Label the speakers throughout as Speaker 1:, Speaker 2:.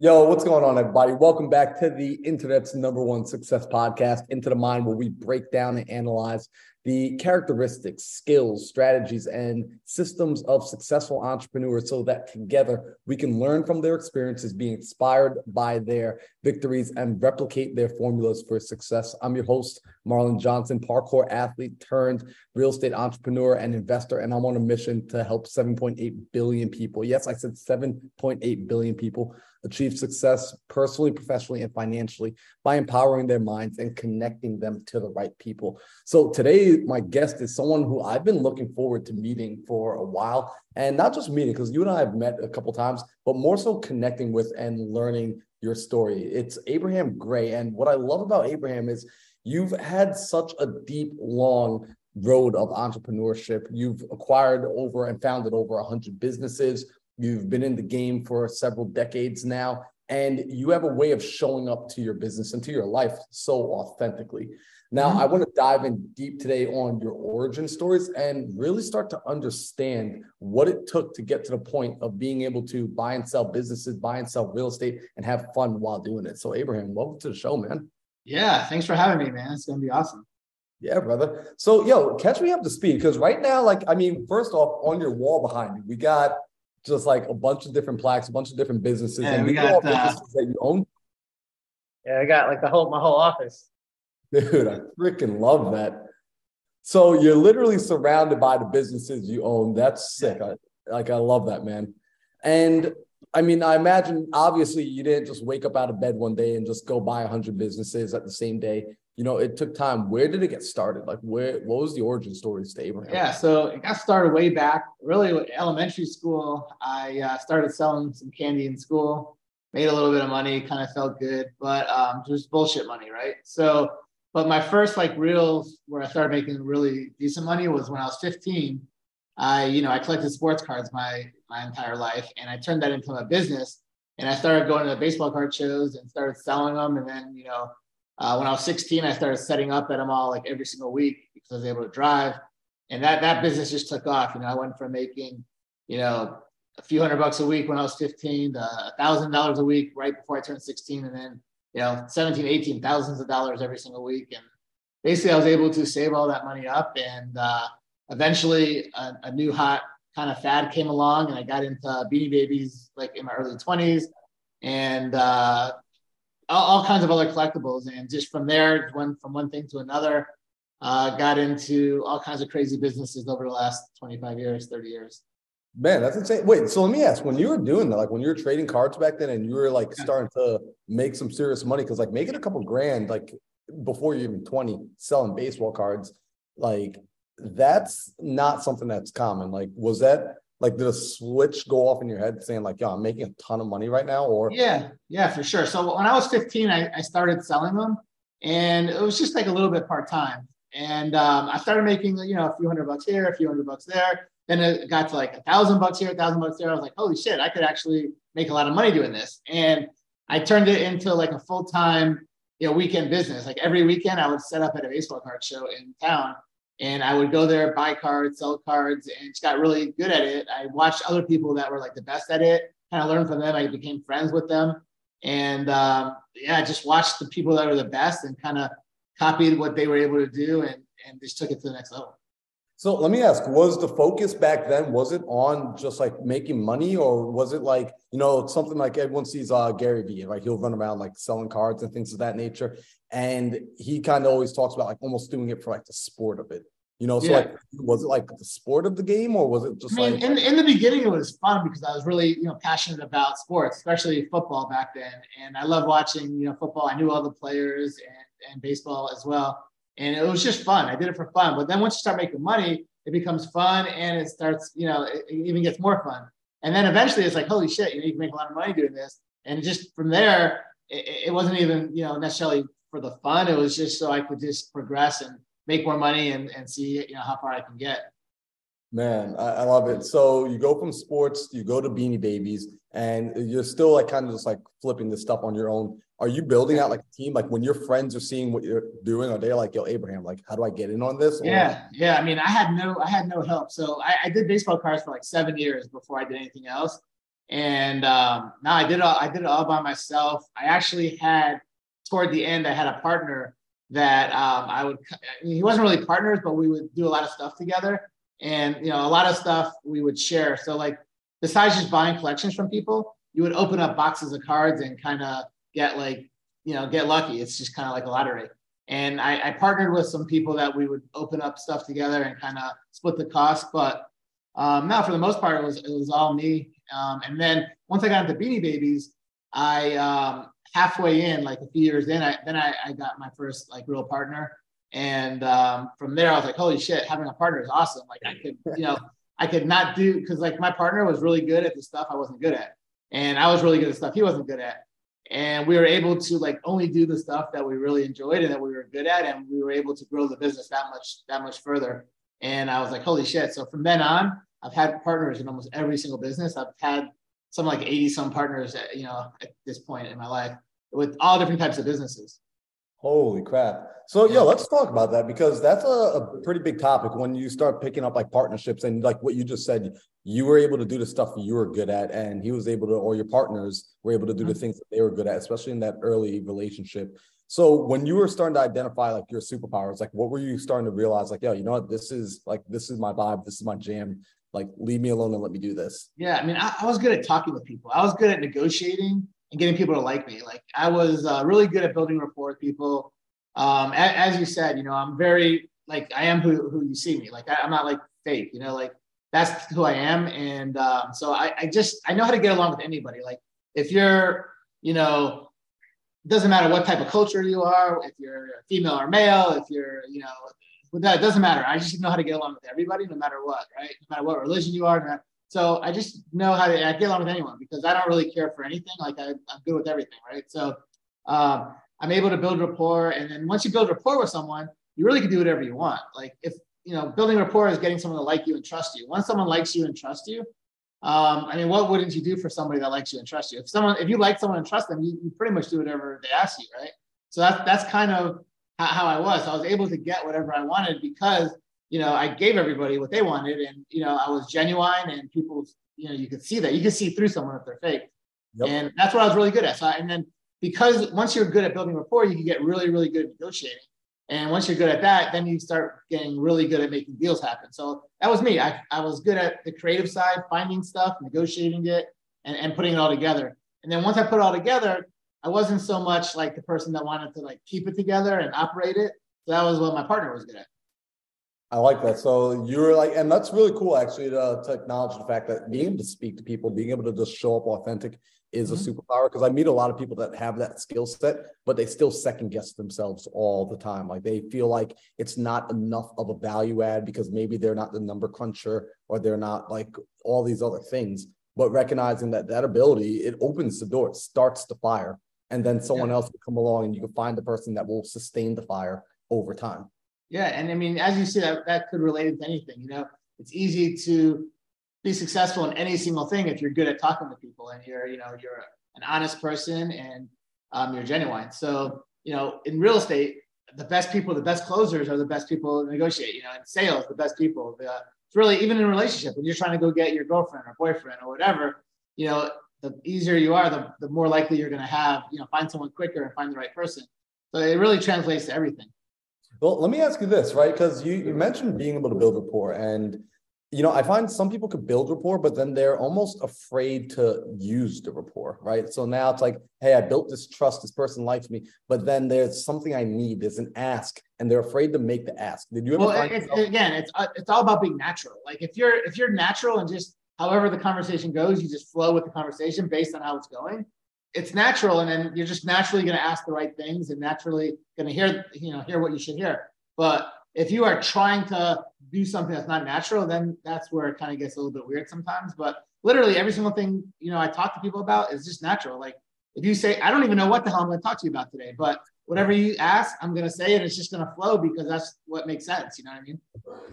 Speaker 1: Yo, what's going on, everybody? Welcome back to the internet's number one success podcast, Into the Mind, where we break down and analyze the characteristics, skills, strategies, and systems of successful entrepreneurs so that together we can learn from their experiences, be inspired by their victories, and replicate their formulas for success. I'm your host, Marlon Johnson, parkour athlete turned real estate entrepreneur and investor, and I'm on a mission to help 7.8 billion people. Yes, I said 7.8 billion people achieve success personally, professionally, and financially by empowering their minds and connecting them to the right people. So today, my guest is someone who I've been looking forward to meeting for a while, and not just meeting because you and I have met a couple times, but more so connecting with and learning your story. It's Abraham Gray, and what I love about Abraham is you've had such a deep, long road of entrepreneurship. You've acquired over and founded over 100 businesses You've been in the game for several decades now, and you have a way of showing up to your business and to your life so authentically. Now, mm-hmm. I want to dive in deep today on your origin stories and really start to understand what it took to get to the point of being able to buy and sell businesses, buy and sell real estate, and have fun while doing it. So, Abraham, welcome to the show, man.
Speaker 2: Yeah, thanks for having me, man. It's going to be awesome.
Speaker 1: Yeah, brother. So, yo, catch me up to speed because right now, like, I mean, first off, on your wall behind me, we got just like a bunch of different plaques, a bunch of different businesses.
Speaker 2: Yeah, and we got uh, businesses that you own. Yeah, I got like the whole my whole office.
Speaker 1: Dude, I freaking love that. So you're literally surrounded by the businesses you own. That's sick. I, like I love that, man. And I mean, I imagine obviously you didn't just wake up out of bed one day and just go buy a hundred businesses at the same day you know, it took time. Where did it get started? Like, where, what was the origin story to Abraham?
Speaker 2: Yeah, so it got started way back, really elementary school. I uh, started selling some candy in school, made a little bit of money, kind of felt good, but um, was bullshit money, right? So, but my first like real where I started making really decent money was when I was 15. I, you know, I collected sports cards my my entire life, and I turned that into a business. And I started going to the baseball card shows and started selling them, and then you know uh, when I was 16, I started setting up at them all like every single week because I was able to drive. And that, that business just took off. You know, I went from making, you know, a few hundred bucks a week when I was 15 to a thousand dollars a week right before I turned 16. And then, you know, 17, 18, thousands of dollars every single week. And basically I was able to save all that money up. And uh, eventually a, a new hot kind of fad came along and I got into Beanie Babies like in my early 20s. And uh, all, all, kinds of other collectibles, and just from there went from one thing to another. Uh, got into all kinds of crazy businesses over the last 25 years, 30 years.
Speaker 1: Man, that's insane. Wait, so let me ask: when you were doing that, like when you were trading cards back then, and you were like starting to make some serious money, because like making a couple grand, like before you're even 20, selling baseball cards, like that's not something that's common. Like, was that like did a switch go off in your head saying like, yo, I'm making a ton of money right now? Or
Speaker 2: yeah, yeah, for sure. So when I was 15, I, I started selling them and it was just like a little bit part-time. And um, I started making, you know, a few hundred bucks here, a few hundred bucks there. Then it got to like a thousand bucks here, a thousand bucks there. I was like, holy shit, I could actually make a lot of money doing this. And I turned it into like a full-time, you know, weekend business. Like every weekend I would set up at a baseball card show in town and I would go there, buy cards, sell cards, and just got really good at it. I watched other people that were like the best at it, kind of learned from them. I became friends with them, and um, yeah, just watched the people that were the best and kind of copied what they were able to do, and and just took it to the next level.
Speaker 1: So let me ask: Was the focus back then? Was it on just like making money, or was it like you know something like everyone sees uh, Gary Vee, right? He'll run around like selling cards and things of that nature, and he kind of always talks about like almost doing it for like the sport of it. You know, so yeah. like was it like the sport of the game, or was it just I mean,
Speaker 2: like in, in the beginning it was fun because I was really you know passionate about sports, especially football back then, and I love watching you know football. I knew all the players and and baseball as well and it was just fun. I did it for fun. But then once you start making money, it becomes fun and it starts, you know, it, even gets more fun. And then eventually it's like, holy shit, you know, you can make a lot of money doing this. And just from there, it, it wasn't even, you know, necessarily for the fun. It was just so I could just progress and make more money and, and see, you know, how far I can get.
Speaker 1: Man, I, I love it. So you go from sports, you go to Beanie Babies, and you're still like kind of just like flipping this stuff on your own are you building out like a team? Like when your friends are seeing what you're doing, are they like, yo, Abraham, like, how do I get in on this?
Speaker 2: Or- yeah, yeah. I mean, I had no, I had no help. So I, I, did baseball cards for like seven years before I did anything else. And um, now I did all, I did it all by myself. I actually had toward the end, I had a partner that um, I would. I mean, he wasn't really partners, but we would do a lot of stuff together, and you know, a lot of stuff we would share. So like, besides just buying collections from people, you would open up boxes of cards and kind of get like, you know, get lucky. It's just kind of like a lottery. And I, I, partnered with some people that we would open up stuff together and kind of split the cost. But um, now, for the most part, it was it was all me. Um, and then once I got into Beanie Babies, I um, halfway in, like a few years in, I then I, I got my first like real partner. And um, from there, I was like, holy shit, having a partner is awesome. Like I could, you know, I could not do because like my partner was really good at the stuff I wasn't good at, and I was really good at stuff he wasn't good at and we were able to like only do the stuff that we really enjoyed and that we were good at and we were able to grow the business that much that much further. And i was like holy shit. So from then on i've had partners in almost every single business. I've had some like 80 some partners at, you know at this point in my life with all different types of businesses
Speaker 1: Holy crap. So yeah, let's talk about that because that's a, a, pretty big topic when you start picking up like partnerships and like what you just said, you were able to do the stuff you were good at, and he was able to, or your partners were able to do the mm-hmm. things that they were good at, especially in that early relationship. So when you were starting to identify like your superpowers, like what were you starting to realize? Like, yo, you know what? This is like this is my vibe, this is my jam. Like, leave me alone and let me do this.
Speaker 2: Yeah, I mean, I, I was good at talking with people. I was good at negotiating and getting people to like me. Like, I was uh, really good at building rapport with people um, as, as, you said, you know, I'm very like I am who, who you see me. Like I, am not like fake, you know, like that's who I am. And um, so I, I just I know how to get along with anybody. Like if you're, you know, doesn't matter what type of culture you are, if you're female or male, if you're, you know, with that it doesn't matter. I just know how to get along with everybody, no matter what, right? No matter what religion you are. So I just know how to I get along with anyone because I don't really care for anything. Like I, am good with everything, right? So um, I'm able to build rapport. And then once you build rapport with someone, you really can do whatever you want. Like if you know, building rapport is getting someone to like you and trust you. Once someone likes you and trusts you, um, I mean, what wouldn't you do for somebody that likes you and trusts you? If someone, if you like someone and trust them, you, you pretty much do whatever they ask you, right? So that's that's kind of how, how I was. I was able to get whatever I wanted because you know I gave everybody what they wanted, and you know I was genuine, and people, you know, you could see that. You could see through someone if they're fake, yep. and that's what I was really good at. So, I, and then because once you're good at building rapport, you can get really, really good at negotiating. And once you're good at that, then you start getting really good at making deals happen. So that was me. I, I was good at the creative side, finding stuff, negotiating it, and, and putting it all together. And then once I put it all together, I wasn't so much like the person that wanted to like keep it together and operate it. So that was what my partner was good at.
Speaker 1: I like that. So you were like, and that's really cool actually to, to acknowledge the fact that being able to speak to people, being able to just show up authentic is mm-hmm. a superpower because I meet a lot of people that have that skill set, but they still second guess themselves all the time. Like they feel like it's not enough of a value add because maybe they're not the number cruncher or they're not like all these other things. But recognizing that that ability, it opens the door, it starts the fire, and then someone yeah. else will come along and you can find the person that will sustain the fire over time.
Speaker 2: Yeah, and I mean, as you see, that that could relate to anything. You know, it's easy to be successful in any single thing if you're good at talking to people and you're, you know, you're an honest person and um, you're genuine. So, you know, in real estate, the best people, the best closers are the best people to negotiate. You know, in sales, the best people. The, it's really even in relationship when you're trying to go get your girlfriend or boyfriend or whatever. You know, the easier you are, the, the more likely you're going to have. You know, find someone quicker and find the right person. So it really translates to everything.
Speaker 1: Well, let me ask you this, right? Because you, you mentioned being able to build rapport and you know, I find some people could build rapport, but then they're almost afraid to use the rapport, right? So now it's like, hey, I built this trust, this person likes me, but then there's something I need, there's an ask, and they're afraid to make the ask. Did you ever?
Speaker 2: Well, it's, again, it's uh, it's all about being natural. Like if you're if you're natural and just however the conversation goes, you just flow with the conversation based on how it's going. It's natural, and then you're just naturally going to ask the right things and naturally going to hear you know hear what you should hear. But if you are trying to do something that's not natural, then that's where it kind of gets a little bit weird sometimes. But literally every single thing, you know, I talk to people about is just natural. Like if you say, I don't even know what the hell I'm going to talk to you about today, but whatever you ask, I'm going to say it. It's just going to flow because that's what makes sense. You know what I mean?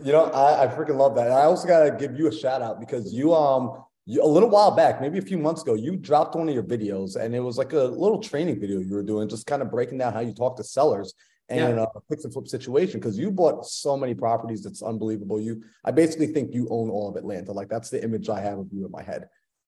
Speaker 1: You know, I, I freaking love that. I also got to give you a shout out because you, um, you, a little while back, maybe a few months ago, you dropped one of your videos and it was like a little training video you were doing, just kind of breaking down how you talk to sellers and yeah. a fix and flip situation because you bought so many properties It's unbelievable. You, I basically think you own all of Atlanta. Like that's the image I have of you in my head.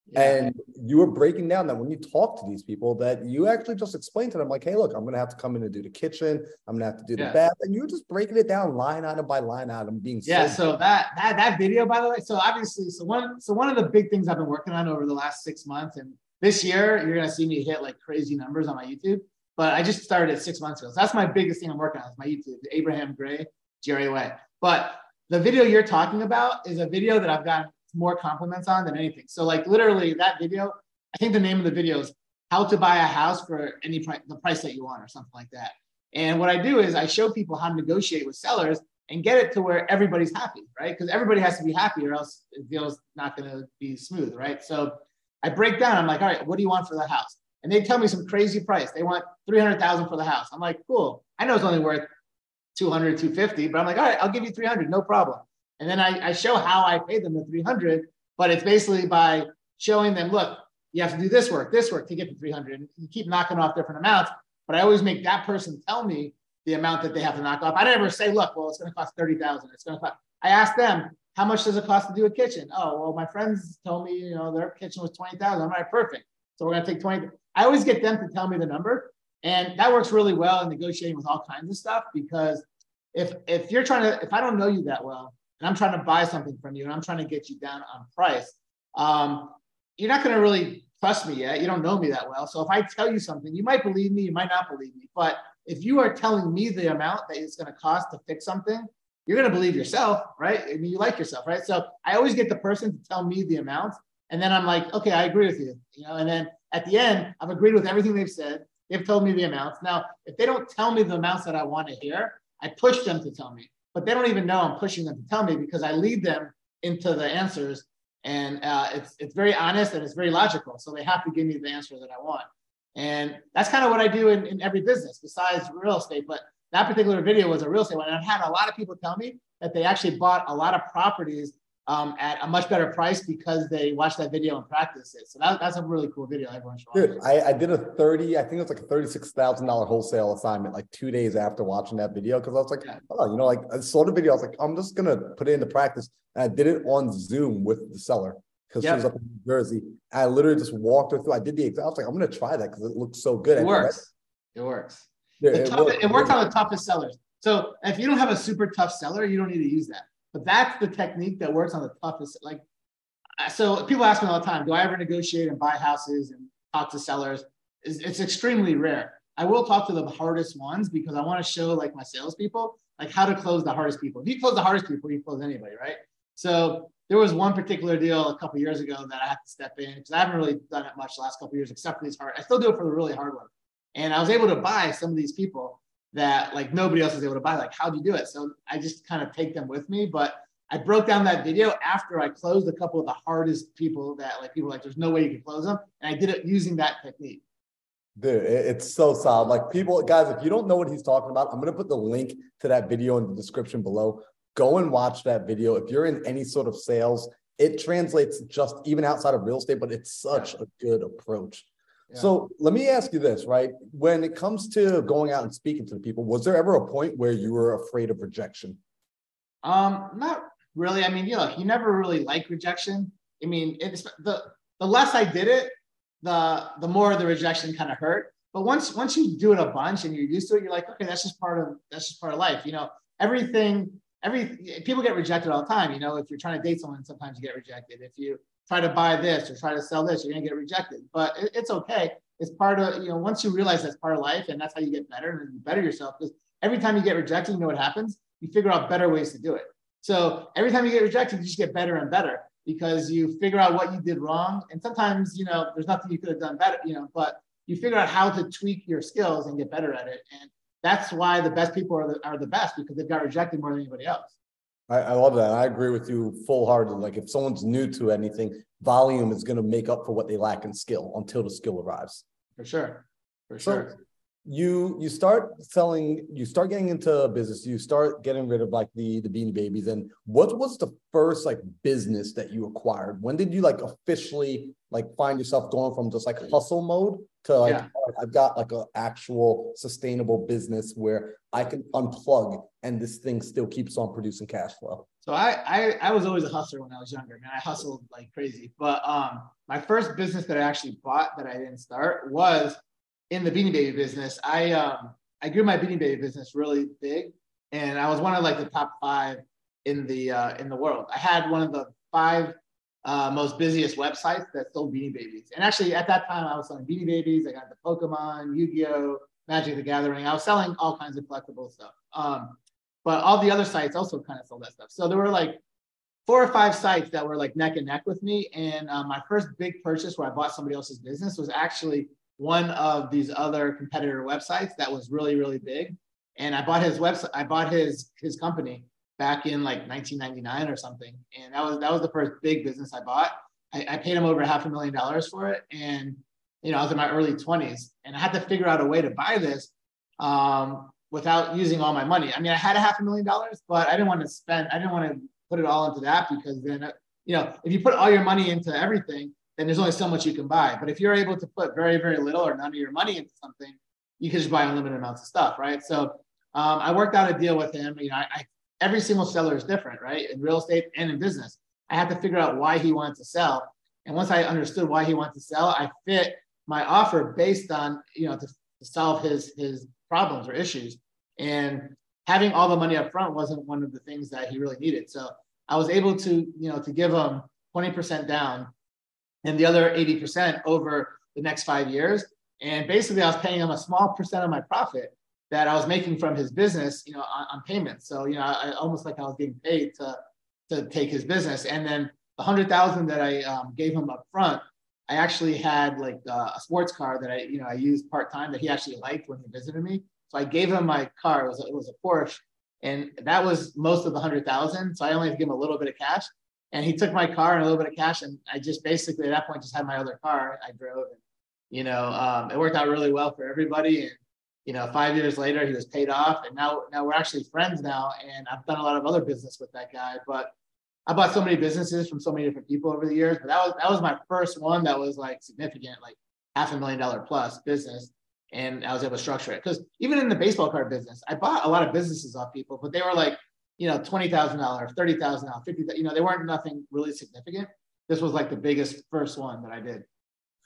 Speaker 1: Yeah. And you were breaking down that when you talk to these people, that you actually just explained to them, like, hey, look, I'm gonna have to come in and do the kitchen, I'm gonna have to do the bath, and you were just breaking it down line item by line item, being
Speaker 2: yeah. So, so that that that video, by the way, so obviously, so one so one of the big things I've been working on over the last six months, and this year you're gonna see me hit like crazy numbers on my YouTube. But I just started it six months ago. So that's my biggest thing I'm working on is my YouTube, Abraham Gray, Jerry Way. But the video you're talking about is a video that I've gotten more compliments on than anything. So like literally that video, I think the name of the video is how to buy a house for any price, the price that you want or something like that. And what I do is I show people how to negotiate with sellers and get it to where everybody's happy, right? Because everybody has to be happy or else the deal's not going to be smooth, right? So I break down. I'm like, all right, what do you want for the house? And they tell me some crazy price. They want 300,000 for the house. I'm like, cool. I know it's only worth 200, 250, but I'm like, all right, I'll give you 300, no problem. And then I, I show how I paid them the 300, but it's basically by showing them, look, you have to do this work, this work to get to 300. And you keep knocking off different amounts, but I always make that person tell me the amount that they have to knock off. I never say, look, well, it's going to cost 30,000. It's going to cost, I ask them, how much does it cost to do a kitchen? Oh, well, my friends told me, you know, their kitchen was 20,000. I'm like, perfect. So we're going to take 20. I always get them to tell me the number. And that works really well in negotiating with all kinds of stuff because if if you're trying to, if I don't know you that well, and I'm trying to buy something from you and I'm trying to get you down on price, um, you're not going to really trust me yet. You don't know me that well. So if I tell you something, you might believe me, you might not believe me. But if you are telling me the amount that it's going to cost to fix something, you're going to believe yourself, right? I mean, you like yourself, right? So I always get the person to tell me the amount. And then I'm like, okay, I agree with you. You know, and then at the end, I've agreed with everything they've said. They've told me the amounts. Now, if they don't tell me the amounts that I want to hear, I push them to tell me but they don't even know I'm pushing them to tell me because I lead them into the answers. And uh, it's, it's very honest and it's very logical. So they have to give me the answer that I want. And that's kind of what I do in, in every business besides real estate. But that particular video was a real estate one. And I've had a lot of people tell me that they actually bought a lot of properties um, at a much better price because they watched that video and practiced it. So that, that's a really cool video. Everyone should
Speaker 1: Dude, I, I, did a 30, I think it was like a $36,000 wholesale assignment like two days after watching that video. Cause I was like, yeah. oh, you know, like I saw the video. I was like, I'm just going to put it into practice. And I did it on Zoom with the seller because yep. she was up in New Jersey. I literally just walked her through. I did the exact, I was like, I'm going to try that because it looks so good.
Speaker 2: It works. It works. Yeah, it, toughest, it works on the toughest sellers. So if you don't have a super tough seller, you don't need to use that. But that's the technique that works on the toughest. Like, so people ask me all the time, do I ever negotiate and buy houses and talk to sellers? It's, it's extremely rare. I will talk to the hardest ones because I want to show like my salespeople like how to close the hardest people. If you close the hardest people, you close anybody, right? So there was one particular deal a couple years ago that I had to step in because I haven't really done it much the last couple years except for these hard. I still do it for the really hard ones. And I was able to buy some of these people that like nobody else is able to buy. Like, how do you do it? So I just kind of take them with me. But I broke down that video after I closed a couple of the hardest people that like people like, there's no way you can close them. And I did it using that technique.
Speaker 1: Dude, it's so solid. Like people, guys, if you don't know what he's talking about, I'm gonna put the link to that video in the description below. Go and watch that video. If you're in any sort of sales, it translates just even outside of real estate, but it's such a good approach. So let me ask you this, right? When it comes to going out and speaking to the people, was there ever a point where you were afraid of rejection?
Speaker 2: Um, not really. I mean, you know, you never really like rejection. I mean, it's the the less I did it, the the more the rejection kind of hurt. But once once you do it a bunch and you're used to it, you're like, okay, that's just part of that's just part of life. You know, everything every people get rejected all the time. You know, if you're trying to date someone, sometimes you get rejected. If you try to buy this or try to sell this, you're gonna get rejected. But it, it's okay. It's part of you know once you realize that's part of life and that's how you get better and better yourself. Because every time you get rejected, you know what happens? You figure out better ways to do it. So every time you get rejected, you just get better and better because you figure out what you did wrong. And sometimes you know there's nothing you could have done better, you know, but you figure out how to tweak your skills and get better at it. And that's why the best people are the, are the best because they've got rejected more than anybody else.
Speaker 1: I, I love that. I agree with you full hearted. Like if someone's new to anything, volume is going to make up for what they lack in skill until the skill arrives.
Speaker 2: For sure. For sure. So
Speaker 1: you you start selling, you start getting into business, you start getting rid of like the the beanie babies. And what was the first like business that you acquired? When did you like officially like find yourself going from just like hustle mode to like yeah. I've got like an actual sustainable business where I can unplug and this thing still keeps on producing cash flow?
Speaker 2: So I, I, I was always a hustler when I was younger, man. I hustled like crazy. But um, my first business that I actually bought that I didn't start was in the Beanie Baby business. I um, I grew my Beanie Baby business really big, and I was one of like the top five in the uh, in the world. I had one of the five uh, most busiest websites that sold Beanie Babies. And actually, at that time, I was selling Beanie Babies. I got the Pokemon, Yu-Gi-Oh, Magic the Gathering. I was selling all kinds of collectible stuff. Um, but all the other sites also kind of sold that stuff. So there were like four or five sites that were like neck and neck with me. And um, my first big purchase where I bought somebody else's business was actually one of these other competitor websites that was really, really big. And I bought his website, I bought his his company back in like 1999 or something. And that was that was the first big business I bought. I, I paid him over half a million dollars for it, and you know I was in my early 20s, and I had to figure out a way to buy this um, without using all my money. I mean, I had a half a million dollars, but I didn't want to spend. I didn't want to put it all into that because then you know if you put all your money into everything, then there's only so much you can buy. But if you're able to put very very little or none of your money into something, you can just buy unlimited amounts of stuff, right? So um, I worked out a deal with him. You know, I, I every single seller is different, right? In real estate and in business. I had to figure out why he wanted to sell. And once I understood why he wanted to sell, I fit my offer based on, you know, to, to solve his his problems or issues. And having all the money up front wasn't one of the things that he really needed. So I was able to, you know, to give him 20% down and the other 80% over the next five years. And basically I was paying him a small percent of my profit that I was making from his business, you know, on, on payments. So, you know, I, almost like I was getting paid to, to take his business. And then the hundred thousand that I um, gave him up front, I actually had like uh, a sports car that I, you know, I used part time that he actually liked when he visited me. So I gave him my car. It was a, it was a Porsche, and that was most of the hundred thousand. So I only had to give him a little bit of cash, and he took my car and a little bit of cash, and I just basically at that point just had my other car. I drove, and you know, um, it worked out really well for everybody. And you know, five years later, he was paid off, and now now we're actually friends now. And I've done a lot of other business with that guy. But I bought so many businesses from so many different people over the years. But that was that was my first one that was like significant, like half a million dollar plus business. And I was able to structure it because even in the baseball card business, I bought a lot of businesses off people, but they were like, you know, twenty thousand dollars, thirty thousand dollars, fifty. You know, they weren't nothing really significant. This was like the biggest first one that I did.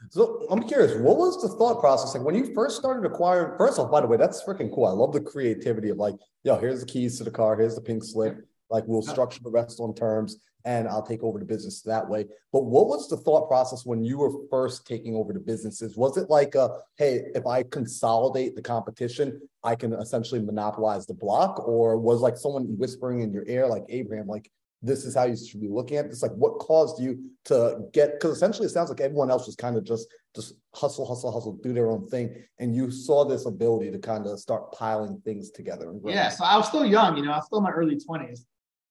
Speaker 1: So I'm curious, what was the thought process like when you first started acquiring? First off, by the way, that's freaking cool. I love the creativity of like, yo, here's the keys to the car, here's the pink slip. Like we'll structure the rest on terms, and I'll take over the business that way. But what was the thought process when you were first taking over the businesses? Was it like, a, hey, if I consolidate the competition, I can essentially monopolize the block, or was like someone whispering in your ear, like Abraham, like this is how you should be looking at this like what caused you to get because essentially it sounds like everyone else was kind of just just hustle hustle hustle do their own thing. And you saw this ability to kind of start piling things together
Speaker 2: yeah so i was still young you know i was still in my early 20s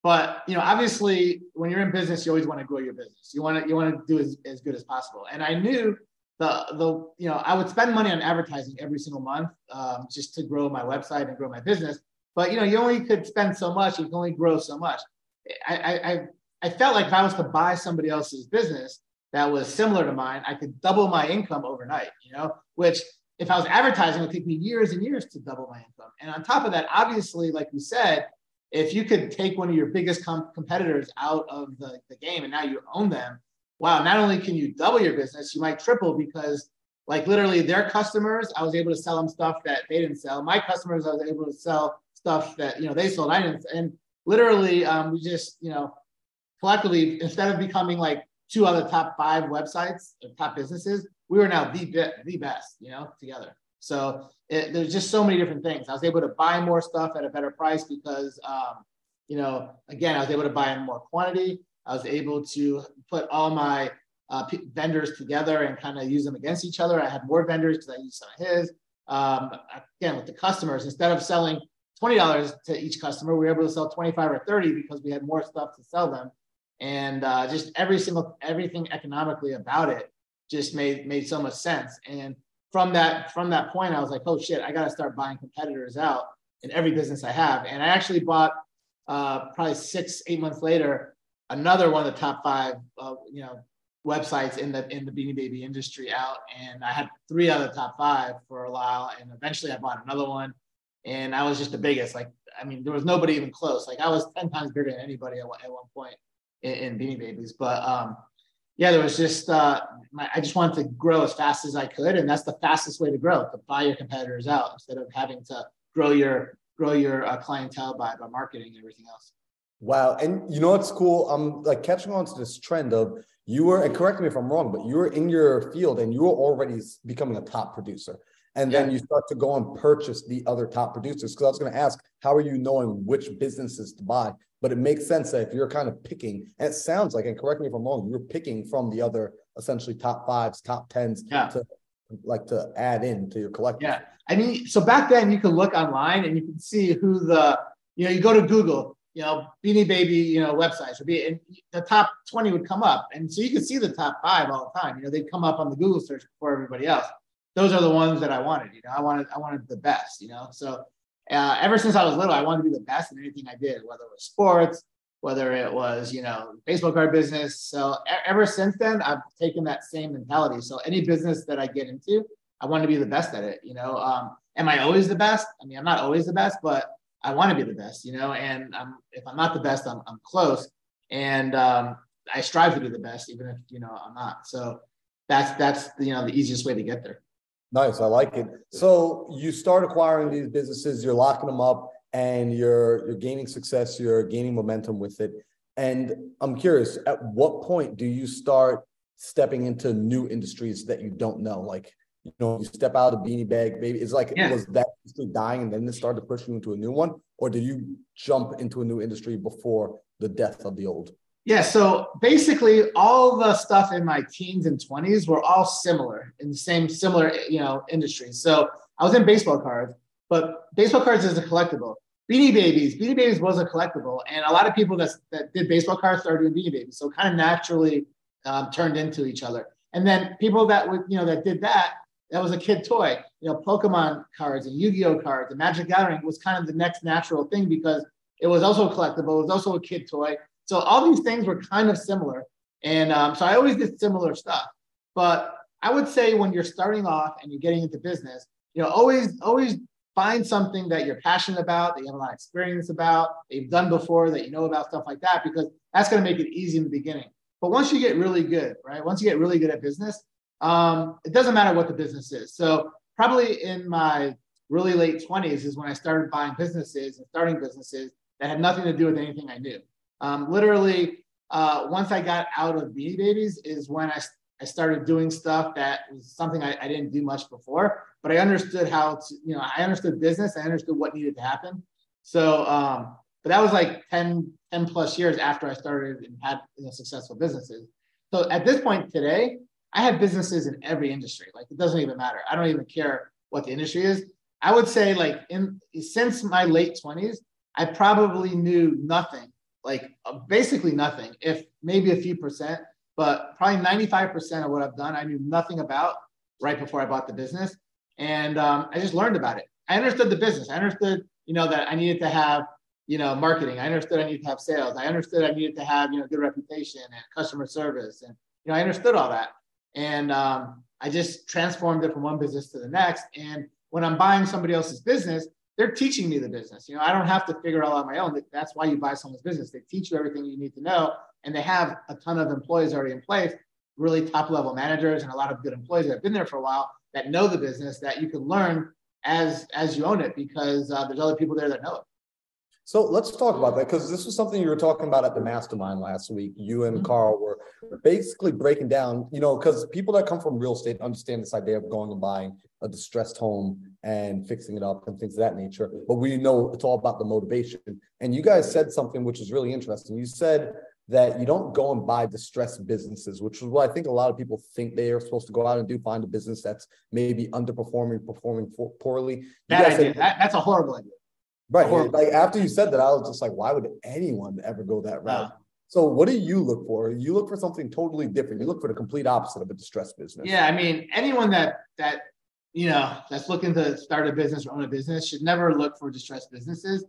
Speaker 2: but you know obviously when you're in business you always want to grow your business. You want to you want to do as, as good as possible. And i knew the the you know i would spend money on advertising every single month um, just to grow my website and grow my business. But you know you only could spend so much you can only grow so much I, I, I felt like if I was to buy somebody else's business that was similar to mine, I could double my income overnight, you know, which if I was advertising, it would take me years and years to double my income. And on top of that, obviously, like you said, if you could take one of your biggest com- competitors out of the, the game and now you own them, wow, not only can you double your business, you might triple because like literally their customers, I was able to sell them stuff that they didn't sell. My customers, I was able to sell stuff that, you know, they sold, I didn't. And literally, um, we just, you know, collectively, instead of becoming like two other top five websites or top businesses, we were now the, the best, you know, together. So it, there's just so many different things. I was able to buy more stuff at a better price because, um, you know, again, I was able to buy in more quantity. I was able to put all my uh, p- vendors together and kind of use them against each other. I had more vendors because I used some of his. Um, again, with the customers, instead of selling $20 to each customer. We were able to sell 25 or 30 because we had more stuff to sell them. And uh, just every single, everything economically about it just made, made so much sense. And from that, from that point, I was like, oh shit, I got to start buying competitors out in every business I have. And I actually bought uh, probably six, eight months later, another one of the top five, uh, you know, websites in the in the Beanie Baby industry out, and I had three out of the top five for a while, and eventually I bought another one, and I was just the biggest. Like, I mean, there was nobody even close. Like, I was ten times bigger than anybody at, at one point in, in Beanie Babies, but um, yeah, there was just uh, my, I just wanted to grow as fast as I could, and that's the fastest way to grow to buy your competitors out instead of having to grow your grow your uh, clientele by by marketing and everything else.
Speaker 1: Wow, and you know what's cool? I'm like catching on to this trend of you were, and correct me if I'm wrong, but you were in your field and you were already becoming a top producer. And then you start to go and purchase the other top producers. Because I was going to ask, how are you knowing which businesses to buy? But it makes sense that if you're kind of picking, and it sounds like, and correct me if I'm wrong, you're picking from the other essentially top fives, top tens yeah. to like to add in to your collection.
Speaker 2: Yeah. I mean, so back then you could look online and you can see who the, you know, you go to Google, you know, Beanie Baby, you know, websites would be, and the top 20 would come up. And so you could see the top five all the time. You know, they'd come up on the Google search before everybody else. Those are the ones that I wanted, you know, I wanted, I wanted the best, you know? So uh, ever since I was little, I wanted to be the best in anything I did, whether it was sports, whether it was, you know, baseball card business. So ever since then, I've taken that same mentality. So any business that I get into, I want to be the best at it, you know? Um, am I always the best? I mean, I'm not always the best, but I want to be the best, you know, and I'm, if I'm not the best, I'm, I'm close. And um, I strive to be the best, even if, you know, I'm not. So that's, that's, you know, the easiest way to get there.
Speaker 1: Nice. I like it. So you start acquiring these businesses, you're locking them up and you're, you're gaining success, you're gaining momentum with it. And I'm curious, at what point do you start stepping into new industries that you don't know? Like, you know, you step out of beanie bag, baby. It's like yeah. was that industry dying and then it started pushing you into a new one, or did you jump into a new industry before the death of the old?
Speaker 2: Yeah, so basically all the stuff in my teens and 20s were all similar in the same similar, you know, industry. So I was in baseball cards, but baseball cards is a collectible. Beanie Babies, Beanie Babies was a collectible, and a lot of people that, that did baseball cards started doing Beanie Babies, so kind of naturally um, turned into each other. And then people that would, you know, that did that that was a kid toy. You know, Pokemon cards and Yu-Gi-Oh cards and Magic Gathering was kind of the next natural thing because it was also a collectible. It was also a kid toy. So all these things were kind of similar. And um, so I always did similar stuff. But I would say when you're starting off and you're getting into business, you know, always, always find something that you're passionate about, that you have a lot of experience about, that you've done before, that you know about stuff like that, because that's going to make it easy in the beginning. But once you get really good, right? Once you get really good at business, um, it doesn't matter what the business is. So probably in my really late 20s is when I started buying businesses and starting businesses that had nothing to do with anything I knew. Um, literally, uh, once I got out of Beanie Babies is when I, I started doing stuff that was something I, I didn't do much before, but I understood how to, you know, I understood business, I understood what needed to happen. So, um, but that was like 10, 10 plus years after I started and had you know, successful businesses. So at this point today, I have businesses in every industry. Like it doesn't even matter. I don't even care what the industry is. I would say like in since my late 20s, I probably knew nothing, like uh, basically nothing, if maybe a few percent, but probably 95% of what I've done, I knew nothing about right before I bought the business. And um, I just learned about it. I understood the business. I understood, you know, that I needed to have, you know, marketing. I understood I needed to have sales. I understood I needed to have, you know, good reputation and customer service. And, you know, I understood all that. And um, I just transformed it from one business to the next. And when I'm buying somebody else's business, they're teaching me the business. You know, I don't have to figure it all out on my own. That's why you buy someone's business. They teach you everything you need to know, and they have a ton of employees already in place, really top level managers and a lot of good employees that have been there for a while that know the business that you can learn as as you own it because uh, there's other people there that know it.
Speaker 1: So let's talk about that because this was something you were talking about at the mastermind last week. You and mm-hmm. Carl were basically breaking down, you know, because people that come from real estate understand this idea of going and buying a distressed home and fixing it up and things of that nature. But we know it's all about the motivation. And you guys said something which is really interesting. You said that you don't go and buy distressed businesses, which is what I think a lot of people think they are supposed to go out and do find a business that's maybe underperforming, performing poorly.
Speaker 2: That idea, said, that, that's a horrible idea.
Speaker 1: Right. Or, like after you said that, I was just like, why would anyone ever go that route? so what do you look for? You look for something totally different. You look for the complete opposite of a distressed business.
Speaker 2: Yeah, I mean, anyone that that you know that's looking to start a business or own a business should never look for distressed businesses.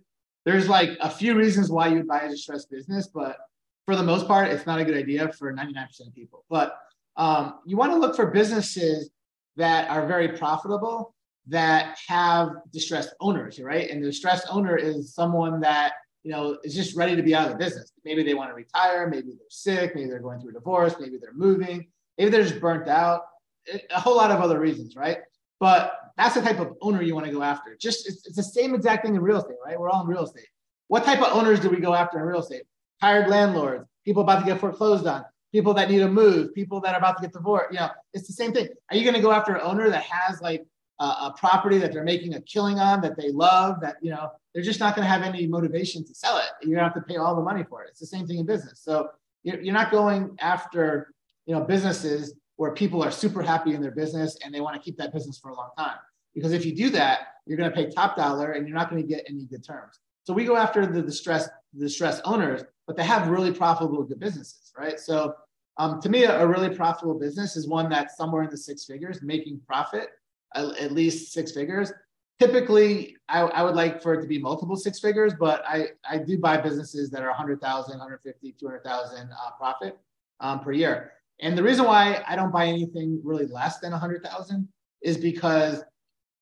Speaker 2: There's like a few reasons why you'd buy a distressed business, but for the most part, it's not a good idea for 99% of people. But um, you want to look for businesses that are very profitable that have distressed owners, right? And the distressed owner is someone that you know is just ready to be out of the business. Maybe they want to retire, maybe they're sick, maybe they're going through a divorce, maybe they're moving, maybe they're just burnt out, eh, a whole lot of other reasons, right? But that's the type of owner you want to go after. Just it's, it's the same exact thing in real estate, right? We're all in real estate. What type of owners do we go after in real estate? Hired landlords, people about to get foreclosed on, people that need to move, people that are about to get divorced. You know, it's the same thing. Are you going to go after an owner that has like a, property that they're making a killing on that they love that you know they're just not going to have any motivation to sell it. You're going to have to pay all the money for it. It's the same thing in business. So you're, you're not going after you know businesses where people are super happy in their business and they want to keep that business for a long time. Because if you do that, you're going to pay top dollar and you're not going to get any good terms. So we go after the distressed, distressed owners, but they have really profitable good businesses, right? So um, to me, a really profitable business is one that's somewhere in the six figures, making profit at least six figures. Typically, I, I, would like for it to be multiple six figures, but I, I do buy businesses that are 100,000, 150, 200,000 uh, profit um, per year. And the reason why I don't buy anything really less than 100,000 is because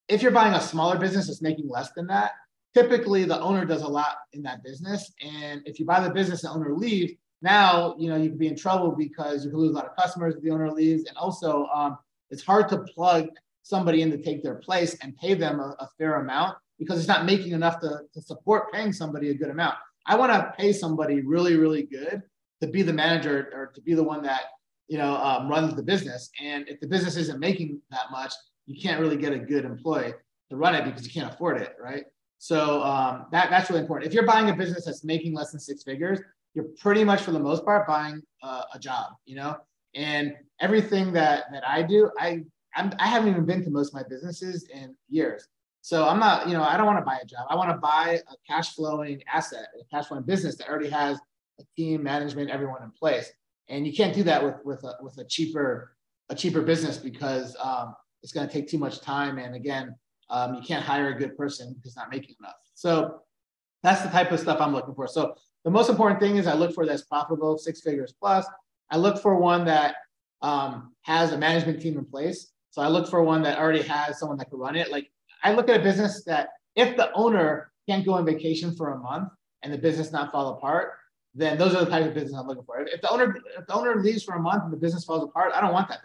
Speaker 2: if you're buying a smaller business that's making less than that, typically the owner does a lot in that business. And if you buy the business and the owner leaves, now you know you could be in trouble because you could lose a lot of customers if the owner leaves, and also um, it's hard to plug somebody in to take their place and pay them a, a fair amount because it's not making enough to, to support paying somebody a good amount. I want to pay somebody really, really good to be the manager or to be the one that you know um, runs the business. And if the business isn't making that much, you can't really get a good employee to run it because you can't afford it, right? So um, that that's really important. If you're buying a business that's making less than six figures, you're pretty much for the most part buying uh, a job, you know. And everything that that I do, I I'm, I haven't even been to most of my businesses in years. So I'm not, you know, I don't want to buy a job. I want to buy a cash flowing asset, a cash flowing business that already has a team, management, everyone in place. And you can't do that with with a with a cheaper a cheaper business because um, it's going to take too much time. And again, um, you can't hire a good person because not making enough. So that's the type of stuff I'm looking for. So the most important thing is I look for that's profitable, six figures plus. I look for one that um, has a management team in place. So I look for one that already has someone that can run it. Like I look at a business that if the owner can't go on vacation for a month and the business not fall apart, then those are the type of business I'm looking for. If the owner if the owner leaves for a month and the business falls apart, I don't want that.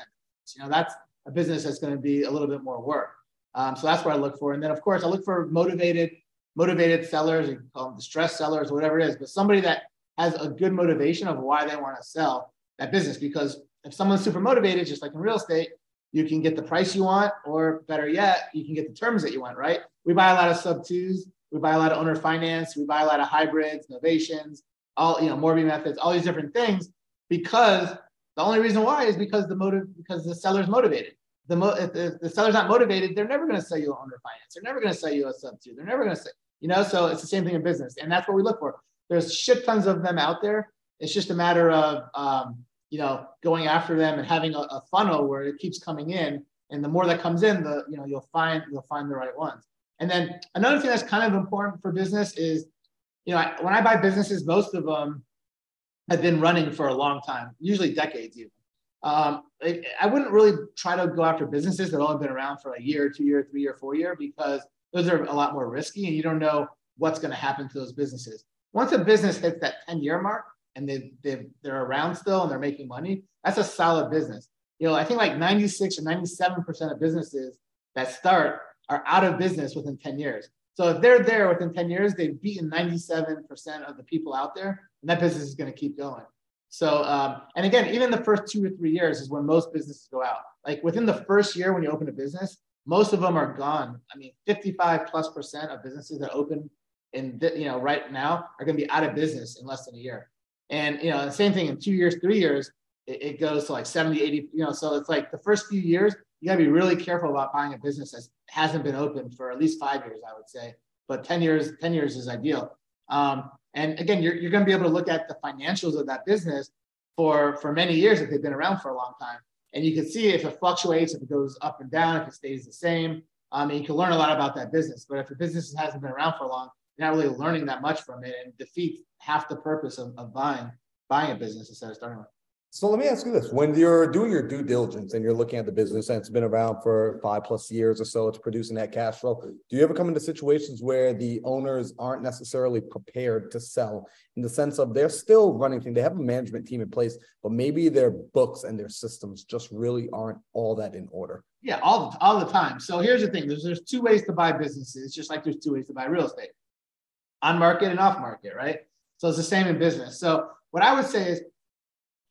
Speaker 2: You know, that's a business that's going to be a little bit more work. Um, so that's what I look for. And then of course I look for motivated, motivated sellers. You can call them distressed sellers, whatever it is, but somebody that has a good motivation of why they want to sell that business. Because if someone's super motivated, just like in real estate, you can get the price you want, or better yet, you can get the terms that you want, right? We buy a lot of sub twos, we buy a lot of owner finance, we buy a lot of hybrids, novations, all you know, Morby methods, all these different things, because the only reason why is because the motive, because the seller's motivated. The mo- if, the, the seller's not motivated, they're never going to sell you an owner finance. They're never going to sell you a sub two. They're never going to say, you know. So it's the same thing in business, and that's what we look for. There's shit tons of them out there. It's just a matter of um, you know, going after them and having a, a, funnel where it keeps coming in. And the more that comes in, the you know you'll find you'll find the right ones. And then another thing that's kind of important for business is, you know, when I buy businesses, most of them have been running for a long time, usually decades even. Um, I, I wouldn't really try to go after businesses that only been around for a year, two year, three year, four year, because those are a lot more risky and you don't know what's going to happen to those businesses. Once a business hits that 10 year mark, and they they they're around still and they're making money, that's a solid business. You know, I think like 96 or 97 percent of businesses that start are out of business within 10 years. So if they're there within 10 years, they've beaten 97 percent of the people out there, and that business is going to keep going. So, um, and again, even the first two or three years is when most businesses go out. Like within the first year when you open a business, most of them are gone. I mean, 55 plus percent of businesses that open in you know right now are going to be out of business in less than a year. And you know, the same thing in two years, three years, it, it, goes to like 70, 80, you know, so it's like the first few years, you gotta be really careful about buying a business that hasn't been open for at least five years, I would say. But 10 years, 10 years is ideal. Um, and again, you're, you're gonna be able to look at the financials of that business for, for many years if they've been around for a long time. And you can see if it fluctuates, if it goes up and down, if it stays the same. Um, and you can learn a lot about that business. But if a business hasn't been around for long, you're not really learning that much from it and defeats half the purpose of, of buying buying a business instead of starting one.
Speaker 1: So let me ask you this: When you're doing your due diligence and you're looking at the business and it's been around for five plus years or so, it's producing that cash flow. Do you ever come into situations where the owners aren't necessarily prepared to sell, in the sense of they're still running things, they have a management team in place, but maybe their books and their systems just really aren't all that in order?
Speaker 2: Yeah, all the, all the time. So here's the thing: there's there's two ways to buy businesses, just like there's two ways to buy real estate, on market and off market, right? So it's the same in business. So what I would say is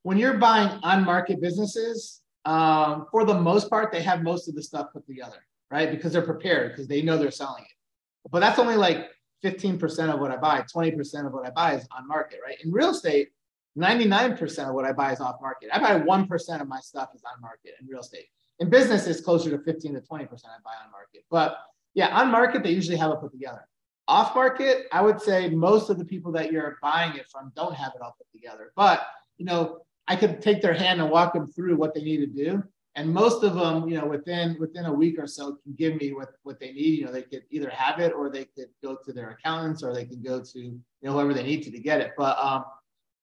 Speaker 2: when you're buying on market businesses, um, for the most part, they have most of the stuff put together, right? Because they're prepared because they know they're selling it. But that's only like 15% of what I buy, 20% of what I buy is on market, right? In real estate, 99% of what I buy is off market. I buy 1% of my stuff is on market in real estate. In business, it's closer to 15 to 20% I buy on market. But yeah, on market, they usually have it put together. Off market, I would say most of the people that you're buying it from don't have it all put together. But you know, I could take their hand and walk them through what they need to do. And most of them, you know, within within a week or so can give me what, what they need. You know, they could either have it or they could go to their accountants or they can go to, you know, whoever they need to to get it. But um,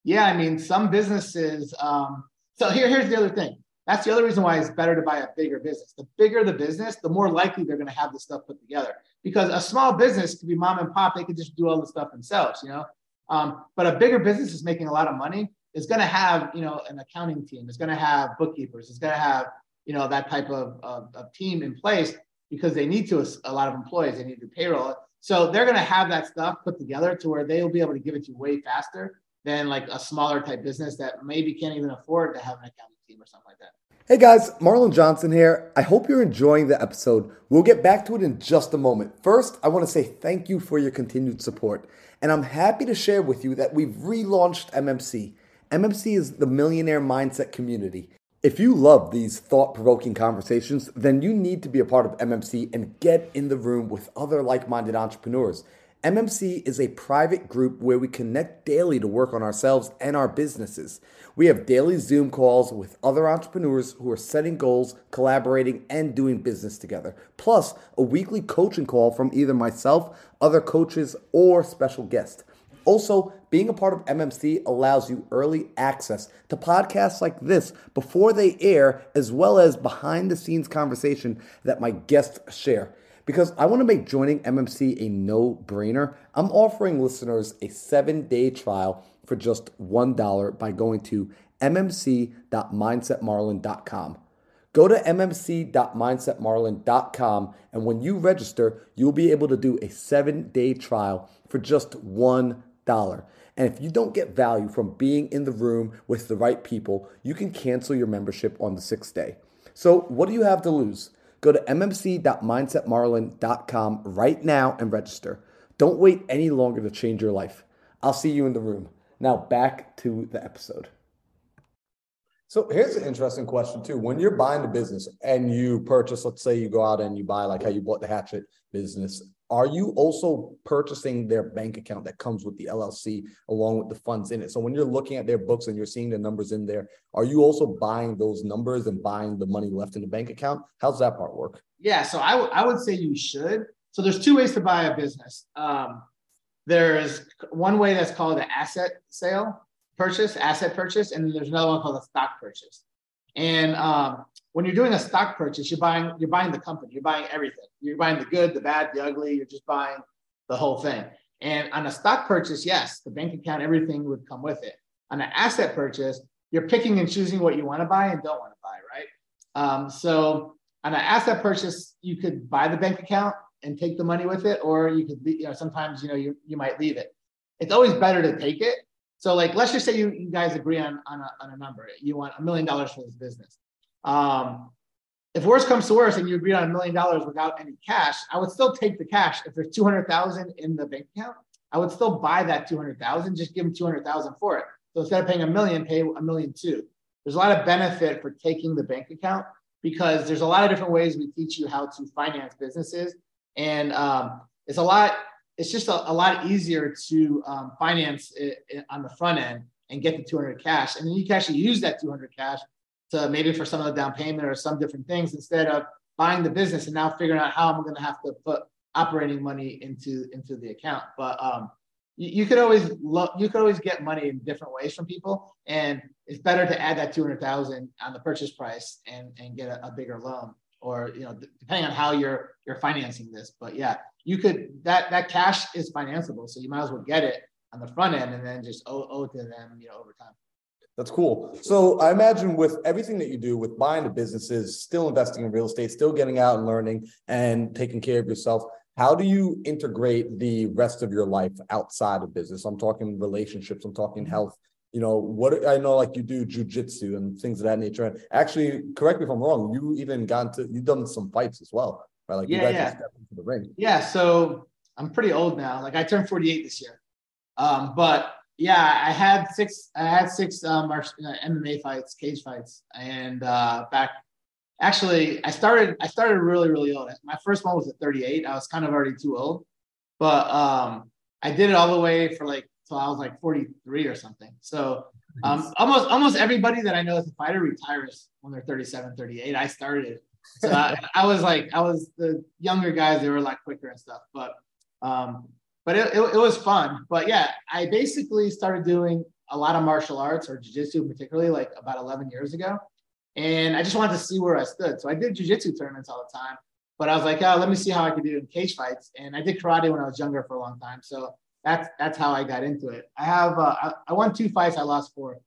Speaker 2: yeah, I mean, some businesses, um, so here, here's the other thing. That's the other reason why it's better to buy a bigger business. The bigger the business, the more likely they're going to have the stuff put together. Because a small business could be mom and pop, they could just do all the stuff themselves, you know. Um, but a bigger business is making a lot of money is going to have you know an accounting team it's going to have bookkeepers it's going to have you know that type of, of, of, team in place because they need to a lot of employees they need to payroll so they're going to have that stuff put together to where they'll be able to give it to you way faster than like a smaller type business that maybe can't even afford to have an accounting team or something like that
Speaker 1: Hey guys, Marlon Johnson here. I hope you're enjoying the episode. We'll get back to it in just a moment. First, I want to say thank you for your continued support. And I'm happy to share with you that we've relaunched MMC. MMC is the millionaire mindset community. If you love these thought provoking conversations, then you need to be a part of MMC and get in the room with other like minded entrepreneurs. MMC is a private group where we connect daily to work on ourselves and our businesses. We have daily Zoom calls with other entrepreneurs who are setting goals, collaborating, and doing business together, plus a weekly coaching call from either myself, other coaches, or special guests. Also, being a part of MMC allows you early access to podcasts like this before they air, as well as behind the scenes conversation that my guests share. Because I want to make joining MMC a no brainer, I'm offering listeners a seven day trial for just $1 by going to mmc.mindsetmarlon.com. Go to mmc.mindsetmarlon.com, and when you register, you'll be able to do a seven day trial for just one dollar. And if you don't get value from being in the room with the right people, you can cancel your membership on the sixth day. So, what do you have to lose? Go to mmc.mindsetmarlon.com right now and register. Don't wait any longer to change your life. I'll see you in the room. Now, back to the episode. So here's an interesting question too. When you're buying a business and you purchase, let's say you go out and you buy like how you bought the Hatchet business, are you also purchasing their bank account that comes with the LLC along with the funds in it? So when you're looking at their books and you're seeing the numbers in there, are you also buying those numbers and buying the money left in the bank account? How's that part work?
Speaker 2: Yeah, so I, w- I would say you should. So there's two ways to buy a business. Um, there's one way that's called an asset sale purchase, asset purchase, and there's another one called a stock purchase. And um, when you're doing a stock purchase, you're buying you're buying the company, you're buying everything. You're buying the good, the bad, the ugly. You're just buying the whole thing. And on a stock purchase, yes, the bank account, everything would come with it. On an asset purchase, you're picking and choosing what you want to buy and don't want to buy, right? Um, so on an asset purchase, you could buy the bank account and take the money with it, or you could, you know, sometimes you know you you might leave it. It's always better to take it. So like, let's just say you, you guys agree on on a, on a number. You want a million dollars for this business. Um, if worse comes to worse and you agreed on a million dollars without any cash, I would still take the cash. If there's 200,000 in the bank account, I would still buy that 200,000, just give them 200,000 for it. So instead of paying a million, pay a million two. There's a lot of benefit for taking the bank account because there's a lot of different ways we teach you how to finance businesses. And um, it's a lot, it's just a, a lot easier to um, finance it, it on the front end and get the 200 cash. And then you can actually use that 200 cash to maybe for some of the down payment or some different things instead of buying the business and now figuring out how I'm going to have to put operating money into into the account. But um, you, you could always lo- you could always get money in different ways from people, and it's better to add that two hundred thousand on the purchase price and and get a, a bigger loan, or you know, depending on how you're you're financing this. But yeah, you could that that cash is financeable, so you might as well get it on the front end and then just owe, owe to them, you know, over time.
Speaker 1: That's cool. So I imagine with everything that you do with buying the businesses, still investing in real estate, still getting out and learning and taking care of yourself. How do you integrate the rest of your life outside of business? I'm talking relationships, I'm talking mm-hmm. health. You know, what I know like you do jujitsu and things of that nature. And actually, correct me if I'm wrong, you even got to you've done some fights as well, Like
Speaker 2: yeah,
Speaker 1: you guys
Speaker 2: yeah.
Speaker 1: step into the ring.
Speaker 2: Yeah. So I'm pretty old now. Like I turned 48 this year. Um, but yeah, I had six. I had six um, MMA fights, cage fights, and uh, back. Actually, I started. I started really, really old. My first one was at 38. I was kind of already too old, but um, I did it all the way for like till I was like 43 or something. So um, almost almost everybody that I know as a fighter retires when they're 37, 38. I started. So I, I was like, I was the younger guys. They were like quicker and stuff, but um, but it, it, it, was fun. But yeah, I basically started doing a lot of martial arts or jujitsu, particularly like about 11 years ago. And I just wanted to see where I stood. So I did jujitsu tournaments all the time, but I was like, oh, let me see how I could do in cage fights. And I did karate when I was younger for a long time. So that's that's how I got into it. I have uh, I, I won two fights, I lost four,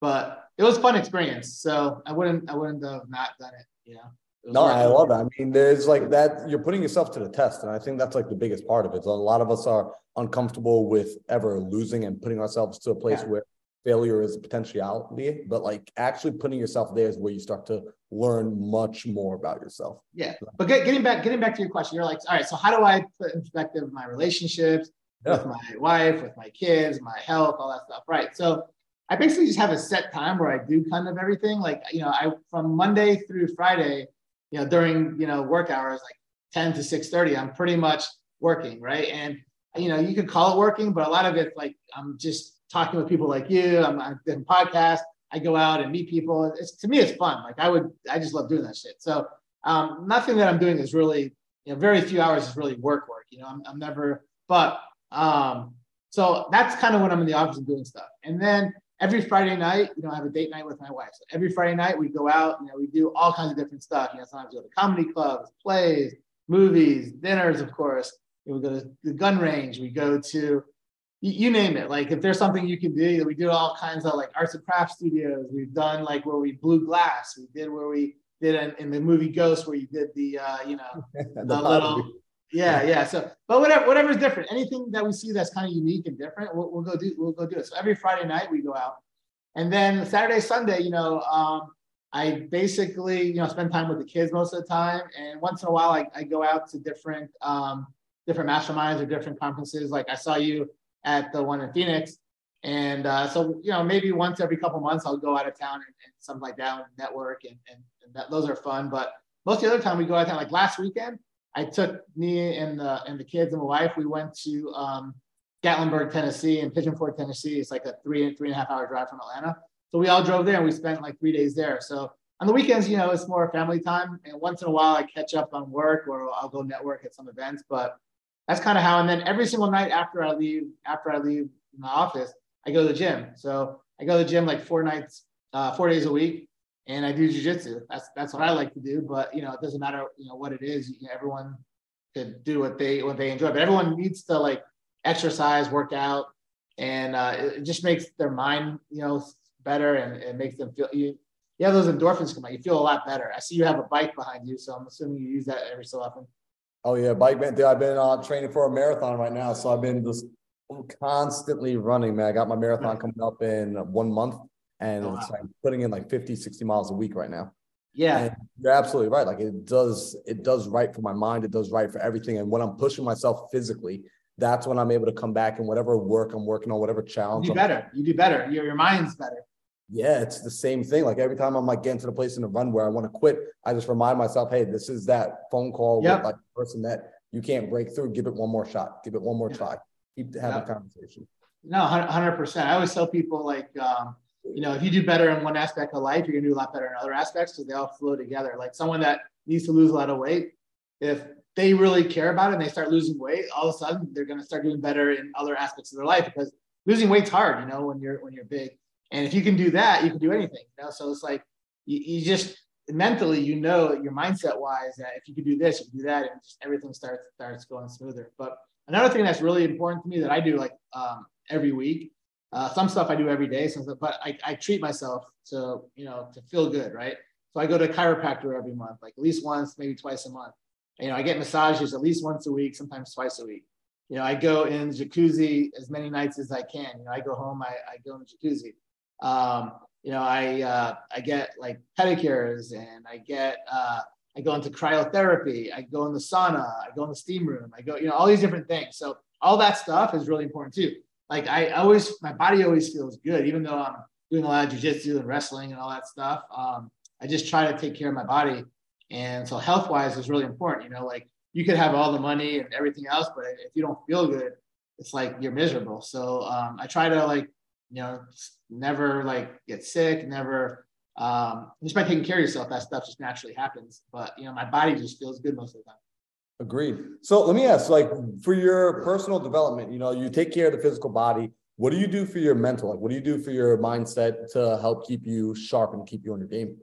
Speaker 2: but it was fun experience. So I wouldn't I wouldn't have not done it. You know.
Speaker 1: No, I love it. I mean, there's like that, you're putting yourself to the test. And I think that's like the biggest part of it. So a lot of us are uncomfortable with ever losing and putting ourselves to a place yeah. where failure is a potentiality. But like actually putting yourself there is where you start to learn much more about yourself.
Speaker 2: Yeah. But get, getting back, getting back to your question, you're like, all right, so how do I put in perspective my relationships yeah. with my wife, with my kids, my health, all that stuff? Right. So I basically just have a set time where I do kind of everything. Like, you know, I from Monday through Friday, you know, during, you know, work hours, like 10 to 6.30, I'm pretty much working, right? And, you know, you could call it working, but a lot of it, like, I'm just talking with people like you. I'm different podcasts. I go out and meet people. It's, to me, it's fun. Like I would, I just love doing that shit. So um, nothing that I'm doing is really, you know, very few hours is really work work. You know, I'm, I'm never, but um, so that's kind of when I'm in the office and doing stuff. And then every Friday night, you know, I have a date night with my wife. So every Friday night we go out, you know, we do all kinds of different stuff. You know, sometimes we go to comedy clubs, plays, movies, dinners, of course. You know, we go to the gun range. We go to, you, name it. Like if there's something you can do, we do all kinds of like arts and crafts studios. We've done like where we blew glass. We did where we did in, in the movie Ghost, where you did the, uh, you know, the little, yeah, yeah. So, but whatever, whatever's different. Anything that we see that's kind of unique and different, we'll, we'll go do. We'll go do it. So every Friday night we go out, and then Saturday, Sunday, you know, um, I basically, you know, spend time with the kids most of the time, and once in a while, I, I go out to different, um, different masterminds or different conferences. Like I saw you at the one in Phoenix, and uh, so you know, maybe once every couple months, I'll go out of town and, and something like that, and network, and, and, and that, those are fun. But most of the other time, we go out of town. Like last weekend, I took me and the and the kids and my wife. We went to um, Gatlinburg, Tennessee, and Pigeon Forge, Tennessee. It's like a three three and a half hour drive from Atlanta. So we all drove there and we spent like three days there. So on the weekends, you know, it's more family time. And once in a while, I catch up on work or I'll go network at some events. But that's kind of how. And then every single night after I leave, after I leave my office, I go to the gym. So I go to the gym like four nights, uh, four days a week and I do jujitsu. That's that's what I like to do. But you know, it doesn't matter you know what it is. You know, everyone could do what they what they enjoy, but everyone needs to like exercise, work out, and uh, it just makes their mind you know better and it makes them feel you. You have those endorphins come out. You feel a lot better. I see you have a bike behind you, so I'm assuming you use that every so often.
Speaker 1: Oh yeah, bike man. Dude, I've been uh, training for a marathon right now, so I've been just constantly running. Man, I got my marathon coming up in one month and oh, it's wow. like putting in like 50 60 miles a week right now.
Speaker 2: Yeah. And
Speaker 1: you're absolutely right. Like it does it does right for my mind. It does right for everything. And when i'm pushing myself physically that's when i'm able to come back and whatever work i'm working on whatever challenge
Speaker 2: you do better. You do better. Your, your mind's better.
Speaker 1: Yeah it's the same thing. Like every time i'm like getting to the place in the run where i want to quit i just remind myself hey this is that phone call yep. with like the person that you can't break through. Give it one more shot. Give it one more yeah. try. Keep having yep. conversation.
Speaker 2: No 100% i always tell people like um, you know, if you do better in one aspect of life, you're gonna do a lot better in other aspects because they all flow together. Like someone that needs to lose a lot of weight, if they really care about it and they start losing weight, all of a sudden they're to start doing better in other aspects of their life because losing weight's hard, you know, when you're when you're big. And if you can do that, you can do anything. You know, so it's like you, you just mentally, you know, your mindset wise that if you can do this, you can do that, and just everything starts starts going smoother. But another thing that's really important to me that I do like um, every week, uh, some stuff I do every day, some stuff, but I, I treat myself to you know to feel good, right? So I go to a chiropractor every month, like at least once, maybe twice a month. You know, I get massages at least once a week, sometimes twice a week. You know, I go in jacuzzi as many nights as I can. You know, I go home, I, I go in the jacuzzi. Um, you know, I uh, I get like pedicures and I get uh, I go into cryotherapy, I go in the sauna, I go in the steam room, I go, you know, all these different things. So all that stuff is really important too. Like I always, my body always feels good, even though I'm doing a lot of jujitsu and wrestling and all that stuff. Um, I just try to take care of my body. And so health wise is really important. You know, like you could have all the money and everything else, but if you don't feel good, it's like you're miserable. So um, I try to like you know, never like get sick, never um, just by taking care of yourself, that stuff just naturally happens. But you know, my body just feels good most of the time.
Speaker 1: Agreed. So let me ask, like, for your personal development, you know, you take care of the physical body. What do you do for your mental? Like, what do you do for your mindset to help keep you sharp and keep you on your game?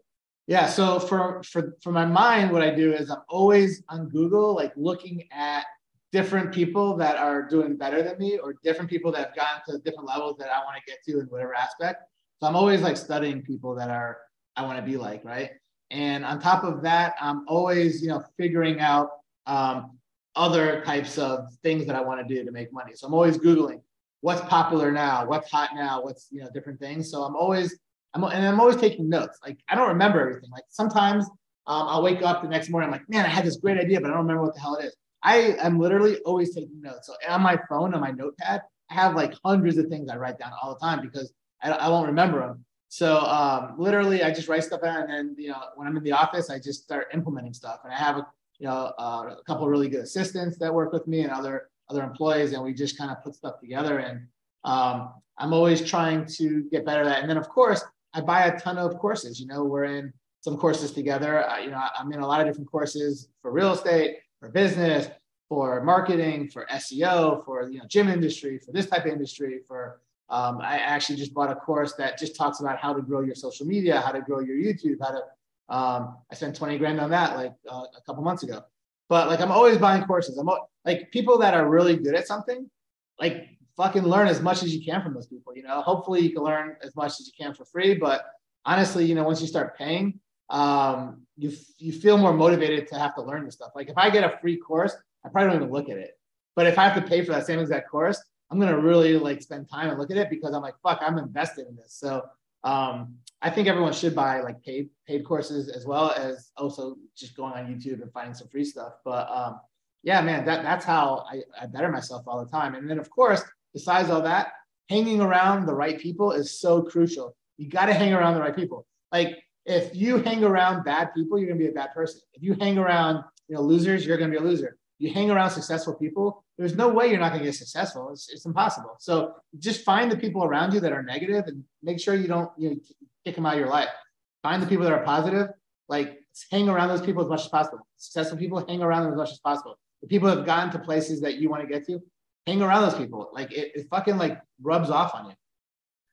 Speaker 2: Yeah. So for for for my mind, what I do is I'm always on Google, like looking at different people that are doing better than me or different people that have gotten to different levels that I want to get to in whatever aspect. So I'm always like studying people that are I want to be like, right? And on top of that, I'm always, you know, figuring out um, other types of things that I want to do to make money. So I'm always Googling what's popular now, what's hot now, what's, you know, different things. So I'm always, I'm, and I'm always taking notes. Like I don't remember everything. Like sometimes um, I'll wake up the next morning, I'm like, man, I had this great idea, but I don't remember what the hell it is. I am literally always taking notes. So on my phone, on my notepad, I have like hundreds of things I write down all the time because I, I won't remember them. So um, literally, I just write stuff down, and then you know when I'm in the office, I just start implementing stuff. And I have a you know uh, a couple really good assistants that work with me and other other employees, and we just kind of put stuff together. And um, I'm always trying to get better at that. And then of course, I buy a ton of courses. You know, we're in some courses together. You know, I'm in a lot of different courses for real estate for business, for marketing, for SEO, for you know gym industry, for this type of industry. For um, I actually just bought a course that just talks about how to grow your social media, how to grow your YouTube, how to. Um, I spent 20 grand on that like uh, a couple months ago. But like I'm always buying courses. I'm like people that are really good at something, like fucking learn as much as you can from those people. You know, hopefully you can learn as much as you can for free. But honestly, you know, once you start paying, um, you you feel more motivated to have to learn this stuff. Like if I get a free course, I probably don't even look at it. But if I have to pay for that same exact course, I'm gonna really like spend time and look at it because I'm like, fuck, I'm invested in this. So um, I think everyone should buy like paid paid courses as well as also just going on YouTube and finding some free stuff. But um, yeah, man, that that's how I, I better myself all the time. And then of course, besides all that, hanging around the right people is so crucial. You got to hang around the right people. Like if you hang around bad people, you're gonna be a bad person. If you hang around, you know, losers, you're gonna be a loser. You hang around successful people, there's no way you're not gonna get successful. It's, it's impossible. So just find the people around you that are negative and make sure you don't you know kick them out of your life. Find the people that are positive, like hang around those people as much as possible. Successful people, hang around them as much as possible. The people have gotten to places that you want to get to, hang around those people. Like it, it fucking like rubs off on you.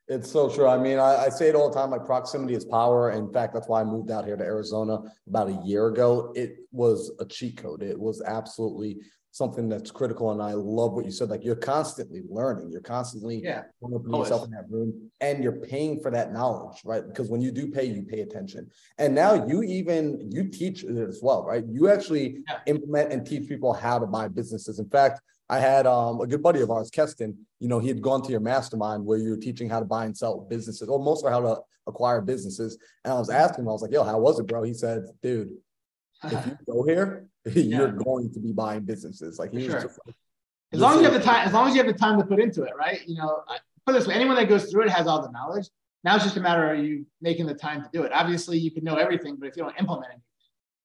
Speaker 1: It's so true. I mean, I, I, say it all the time. Like proximity is power. In fact, that's why I moved out here to Arizona about a year ago. It was a cheat code. It was absolutely something that's critical. And I love what you said. Like you're constantly learning. You're constantly
Speaker 2: yeah.
Speaker 1: putting yourself in that room, and you're paying for that knowledge, right? Because when you do pay, you pay attention. And now you even you teach it as well, right? You actually yeah. implement and teach people how to buy businesses. In fact, I had um, a good buddy of ours, Keston. You know, he had gone to your mastermind where you were teaching how to buy and sell businesses, or mostly how to acquire businesses. And I was asking him, I was like, "Yo, how was it, bro?" He said, "Dude, if you go here, you're yeah. going to be buying businesses." Like he
Speaker 2: sure. was just like, as long as you have the time, as long as you have the time to put into it, right? You know, put this way: anyone that goes through it has all the knowledge. Now it's just a matter of you making the time to do it. Obviously, you can know everything, but if you don't implement it,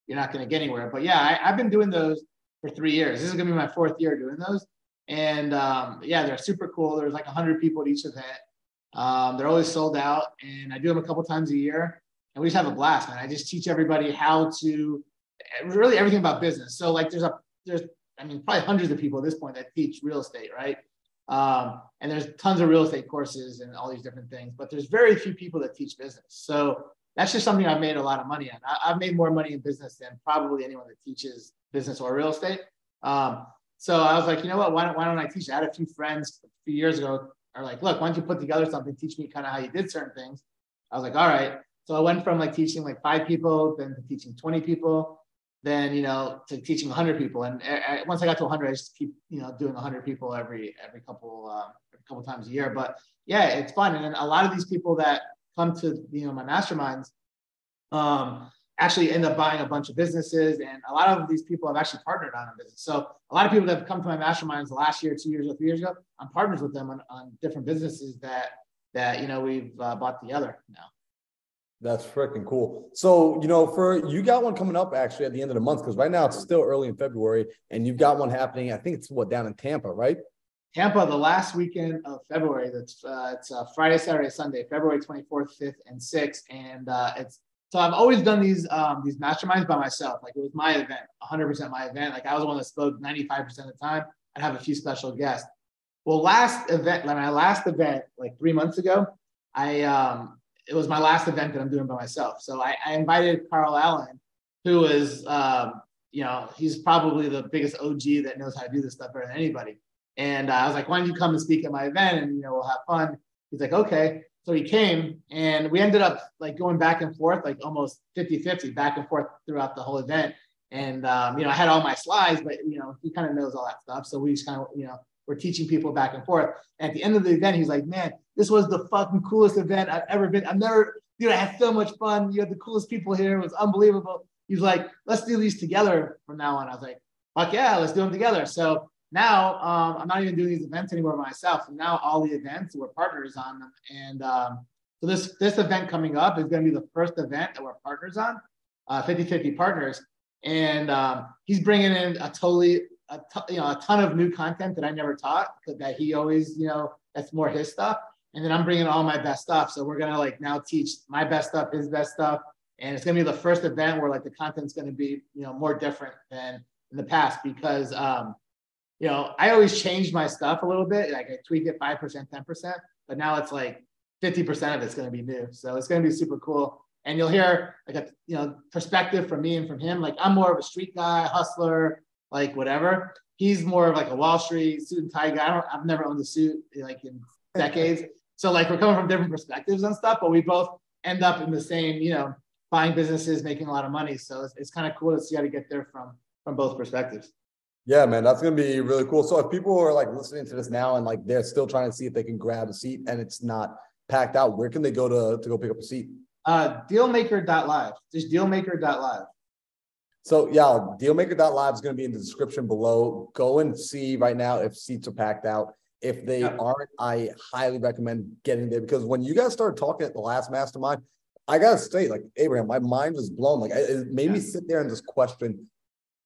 Speaker 2: you're not going to get anywhere. But yeah, I, I've been doing those for three years. This is to be my fourth year doing those. And um, yeah, they're super cool. There's like 100 people at each event. Um, they're always sold out. And I do them a couple times a year. And we just have a blast, man. I just teach everybody how to really everything about business. So, like, there's a there's I mean probably hundreds of people at this point that teach real estate, right? Um, and there's tons of real estate courses and all these different things, but there's very few people that teach business. So that's just something I've made a lot of money on. I, have made more money in business than probably anyone that teaches business or real estate. Um, so I was like, you know what? Why don't, why don't I teach? I had a few friends a few years ago are like, look, why don't you put together something, teach me kind of how you did certain things. I was like, all right. So I went from like teaching like five people, then to teaching 20 people, then, you know, to teaching 100 people. And I, uh, uh, once I got to 100, I just keep, you know, doing 100 people every, every couple, uh, every couple times a year. But yeah, it's fun. And then a lot of these people that come to, you know, my masterminds, um, actually end up buying a bunch of businesses. And a lot of these people have actually partnered on a business. So a lot of people that have come to my masterminds last year, two years or three years ago, I'm partners with them on, on different businesses that, that, you know, we've uh, bought together now.
Speaker 1: That's freaking cool. So, you know, for you got one coming up actually at the end of the month because right now it's still early in February and you've got one happening. I think it's what down in Tampa, right?
Speaker 2: Tampa, the last weekend of February. That's uh, it's uh, Friday, Saturday, Sunday, February 24th, 5th, and 6th. And uh, it's so I've always done these um, these masterminds by myself. Like it was my event, 100% my event. Like I was the one that spoke 95% of the time. I'd have a few special guests. Well, last event, like my last event, like three months ago, I um, it was my last event that I'm doing by myself. So I, I invited Carl Allen, who is um, you know he's probably the biggest OG that knows how to do this stuff better than anybody. And uh, I was like, why don't you come and speak at my event and you know we'll have fun. He's like, okay. So he came and we ended up like going back and forth, like almost 50 50 back and forth throughout the whole event. And, um, you know, I had all my slides, but, you know, he kind of knows all that stuff. So we just kind of, you know, we're teaching people back and forth. And at the end of the event, he's like, man, this was the fucking coolest event I've ever been. I've never, dude, I had so much fun. You had the coolest people here. It was unbelievable. He's like, let's do these together from now on. I was like, fuck yeah, let's do them together. So now um, I'm not even doing these events anymore myself. Now all the events we're partners on them. And um, so this this event coming up is going to be the first event that we're partners on, uh, 50-50 partners. And um, he's bringing in a totally a t- you know a ton of new content that I never taught that he always you know that's more his stuff. And then I'm bringing all my best stuff. So we're gonna like now teach my best stuff, his best stuff, and it's gonna be the first event where like the content's gonna be you know more different than in the past because um, you know, I always change my stuff a little bit. Like I tweak it 5%, 10%, but now it's like 50% of it's going to be new. So it's going to be super cool. And you'll hear like a, you know, perspective from me and from him. Like I'm more of a street guy, hustler, like whatever. He's more of like a Wall Street suit and tie guy. I don't, I've never owned a suit like in decades. So like we're coming from different perspectives and stuff, but we both end up in the same, you know, buying businesses, making a lot of money. So it's, it's kind of cool to see how to get there from, from both perspectives.
Speaker 1: Yeah, man, that's gonna be really cool. So if people are like listening to this now and like they're still trying to see if they can grab a seat and it's not packed out, where can they go to to go pick up a seat?
Speaker 2: Uh, dealmaker.live. Just dealmaker.live.
Speaker 1: So yeah, dealmaker.live is going to be in the description below. Go and see right now if seats are packed out. If they yeah. aren't, I highly recommend getting there because when you guys started talking at the last mastermind, I gotta say, like Abraham, my mind was blown. Like it made yeah. me sit there and just question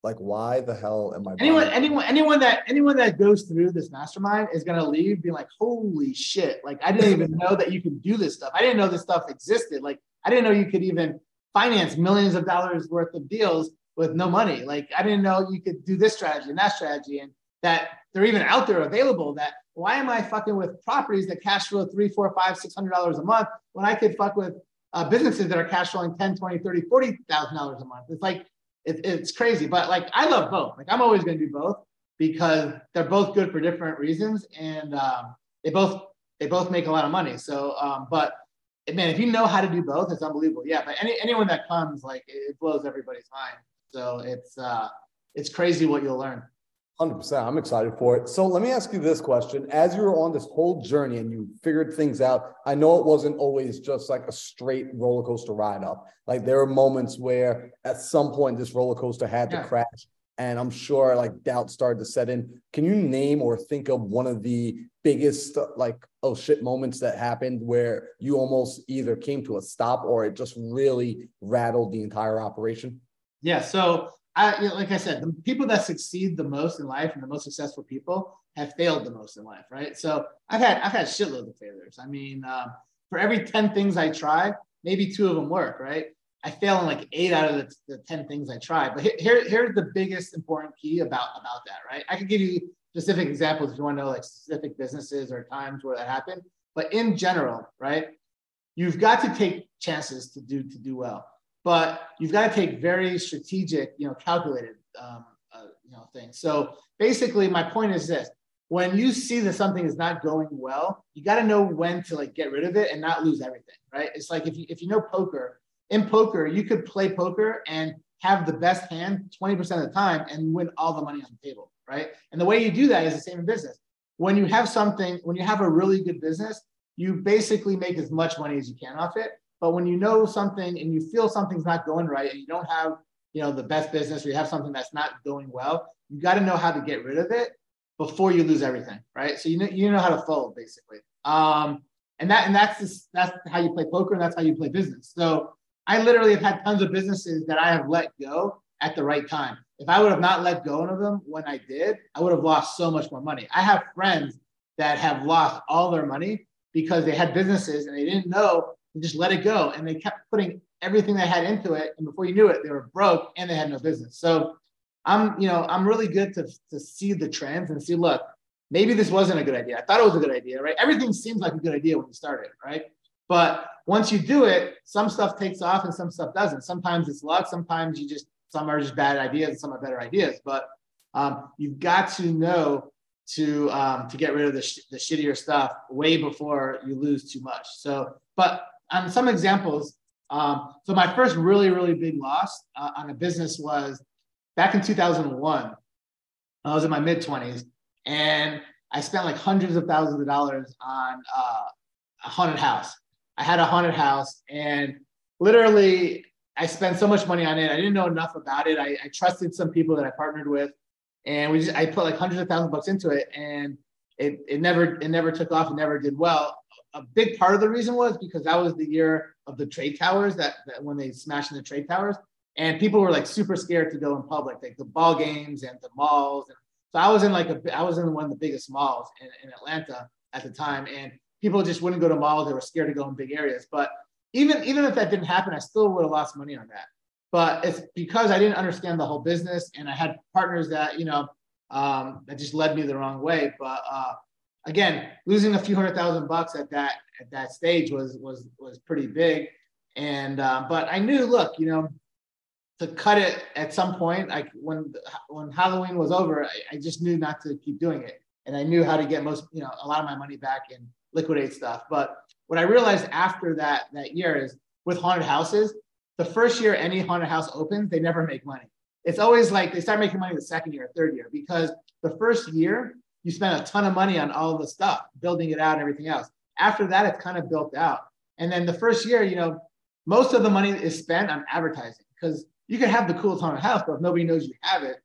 Speaker 1: like, why the hell am I?
Speaker 2: Anyone, anyone, anyone that anyone that goes through this mastermind is gonna leave being like, holy shit! Like, I didn't even know that you could do this stuff. I didn't know this stuff existed. Like, I didn't know you could even finance millions of dollars worth of deals with no money. Like, I didn't know you could do this strategy and that strategy, and that they're even out there available. That why am I fucking with properties that cash flow three, four, five, six hundred dollars a month when I could fuck with uh, businesses that are cash flowing 10, 20, 30, 40,000 dollars a month? It's like it, it's crazy. But like I love both. Like I'm always going to do both because they're both good for different reasons, and um, they both they both make a lot of money. So, um, but man, if you know how to do both, it's unbelievable. Yeah, but any anyone that comes, like it blows everybody's mind. So it's uh, it's crazy what you'll learn.
Speaker 1: 100%. I'm excited for it. So let me ask you this question. As you were on this whole journey and you figured things out, I know it wasn't always just like a straight roller coaster ride up. Like there were moments where at some point this roller coaster had to yeah. crash. And I'm sure like doubt started to set in. Can you name or think of one of the biggest like oh shit moments that happened where you almost either came to a stop or it just really rattled the entire operation?
Speaker 2: Yeah. So I, you know, like I said, the people that succeed the most in life and the most successful people have failed the most in life, right? So I've had I've had shitloads of failures. I mean, um, for every ten things I try, maybe two of them work, right? I fail in like eight out of the, the 10 things I try. But here, here's the biggest important key about, about that, right? I could give you specific examples if you want to know like specific businesses or times where that happened. But in general, right, you've got to take chances to do to do well. But you've got to take very strategic, you know, calculated, um, uh, you know, things. So basically, my point is this: when you see that something is not going well, you got to know when to like get rid of it and not lose everything, right? It's like if you if you know poker, in poker, you could play poker and have the best hand 20% of the time and win all the money on the table, right? And the way you do that is the same in business. When you have something, when you have a really good business, you basically make as much money as you can off it. But when you know something and you feel something's not going right and you don't have, you know, the best business or you have something that's not going well, you got to know how to get rid of it before you lose everything, right? So you know you know how to fold basically. Um, and that and that's just, that's how you play poker and that's how you play business. So I literally have had tons of businesses that I have let go at the right time. If I would have not let go of them when I did, I would have lost so much more money. I have friends that have lost all their money because they had businesses and they didn't know and just let it go and they kept putting everything they had into it and before you knew it they were broke and they had no business so i'm you know i'm really good to, to see the trends and see look maybe this wasn't a good idea i thought it was a good idea right everything seems like a good idea when you start it right but once you do it, some stuff takes off and some stuff doesn't. Sometimes it's luck. Sometimes you just some are just bad ideas and some are better ideas. But um, you've got to know to um, to get rid of the, sh- the shittier stuff way before you lose too much. So, but on some examples, um, so my first really really big loss uh, on a business was back in 2001. I was in my mid 20s and I spent like hundreds of thousands of dollars on uh, a haunted house. I had a haunted house and literally I spent so much money on it. I didn't know enough about it. I, I trusted some people that I partnered with and we just, I put like hundreds of thousands of bucks into it and it, it never, it never took off. It never did well. A big part of the reason was because that was the year of the trade towers that, that when they smashed in the trade towers and people were like super scared to go in public, like the ball games and the malls. And so I was in like a, I was in one of the biggest malls in, in Atlanta at the time. And people just wouldn't go to malls. They were scared to go in big areas. But even even if that didn't happen, I still would have lost money on that. But it's because I didn't understand the whole business, and I had partners that you know um, that just led me the wrong way. But uh, again, losing a few hundred thousand bucks at that at that stage was was was pretty big. And uh, but I knew, look, you know, to cut it at some point, like when when Halloween was over, I, I just knew not to keep doing it, and I knew how to get most, you know, a lot of my money back and liquidate stuff. But what I realized after that that year is with haunted houses, the first year any haunted house opens, they never make money. It's always like they start making money the second year, or third year, because the first year you spend a ton of money on all the stuff, building it out and everything else. After that, it's kind of built out. And then the first year, you know, most of the money is spent on advertising because you can have the coolest haunted house, but if nobody knows you have it,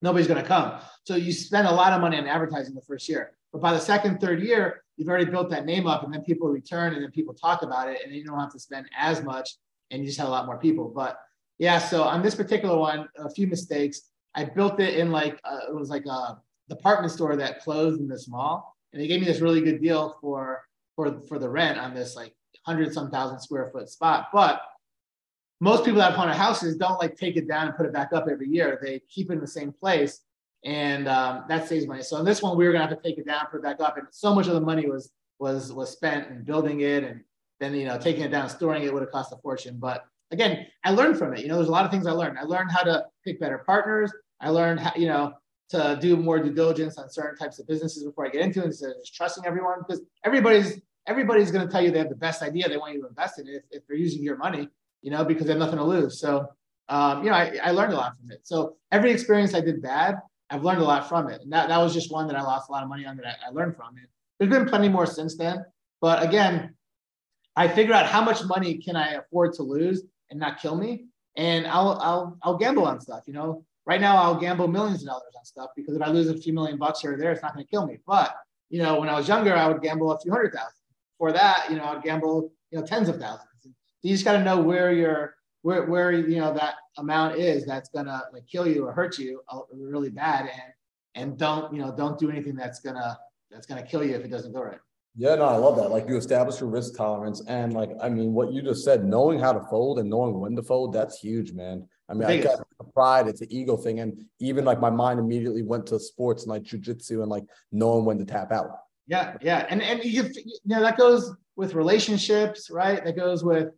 Speaker 2: nobody's going to come. So you spend a lot of money on advertising the first year. But by the second, third year, you've already built that name up, and then people return, and then people talk about it, and then you don't have to spend as much, and you just have a lot more people. But yeah, so on this particular one, a few mistakes. I built it in like uh, it was like a department store that closed in this mall, and they gave me this really good deal for for for the rent on this like hundred some thousand square foot spot. But most people that haunted houses don't like take it down and put it back up every year. They keep it in the same place and um, that saves money. So in this one, we were gonna have to take it down, put it back up, and so much of the money was was was spent in building it, and then you know taking it down, storing it would have cost a fortune. But again, I learned from it. You know, there's a lot of things I learned. I learned how to pick better partners. I learned how you know to do more due diligence on certain types of businesses before I get into it instead of just trusting everyone because everybody's everybody's going to tell you they have the best idea. They want you to invest in it if, if they're using your money, you know, because they have nothing to lose. So, um, you know, I, I learned a lot from it. So every experience I did bad, I've learned a lot from it. And that, that was just one that I lost a lot of money on that I, I learned from. it. there's been plenty more since then. But again, I figure out how much money can I afford to lose and not kill me. And I'll I'll I'll gamble on stuff. You know, right now I'll gamble millions of dollars on stuff because if I lose a few million bucks here or there, it's not going to kill me. But you know, when I was younger, I would gamble a few hundred thousand. For that, you know, I'd gamble you know tens of thousands. You just got to know where your where where you know that amount is that's gonna like kill you or hurt you uh, really bad and and don't you know don't do anything that's gonna that's gonna kill you if it doesn't go right
Speaker 1: Yeah, no, I love that. Like you establish your risk tolerance, and like I mean, what you just said, knowing how to fold and knowing when to fold, that's huge, man. I mean, I got pride, it's an ego thing, and even like my mind immediately went to sports and like jujitsu and like knowing when to tap out.
Speaker 2: Yeah, yeah, and and you, you know that goes with relationships, right? That goes with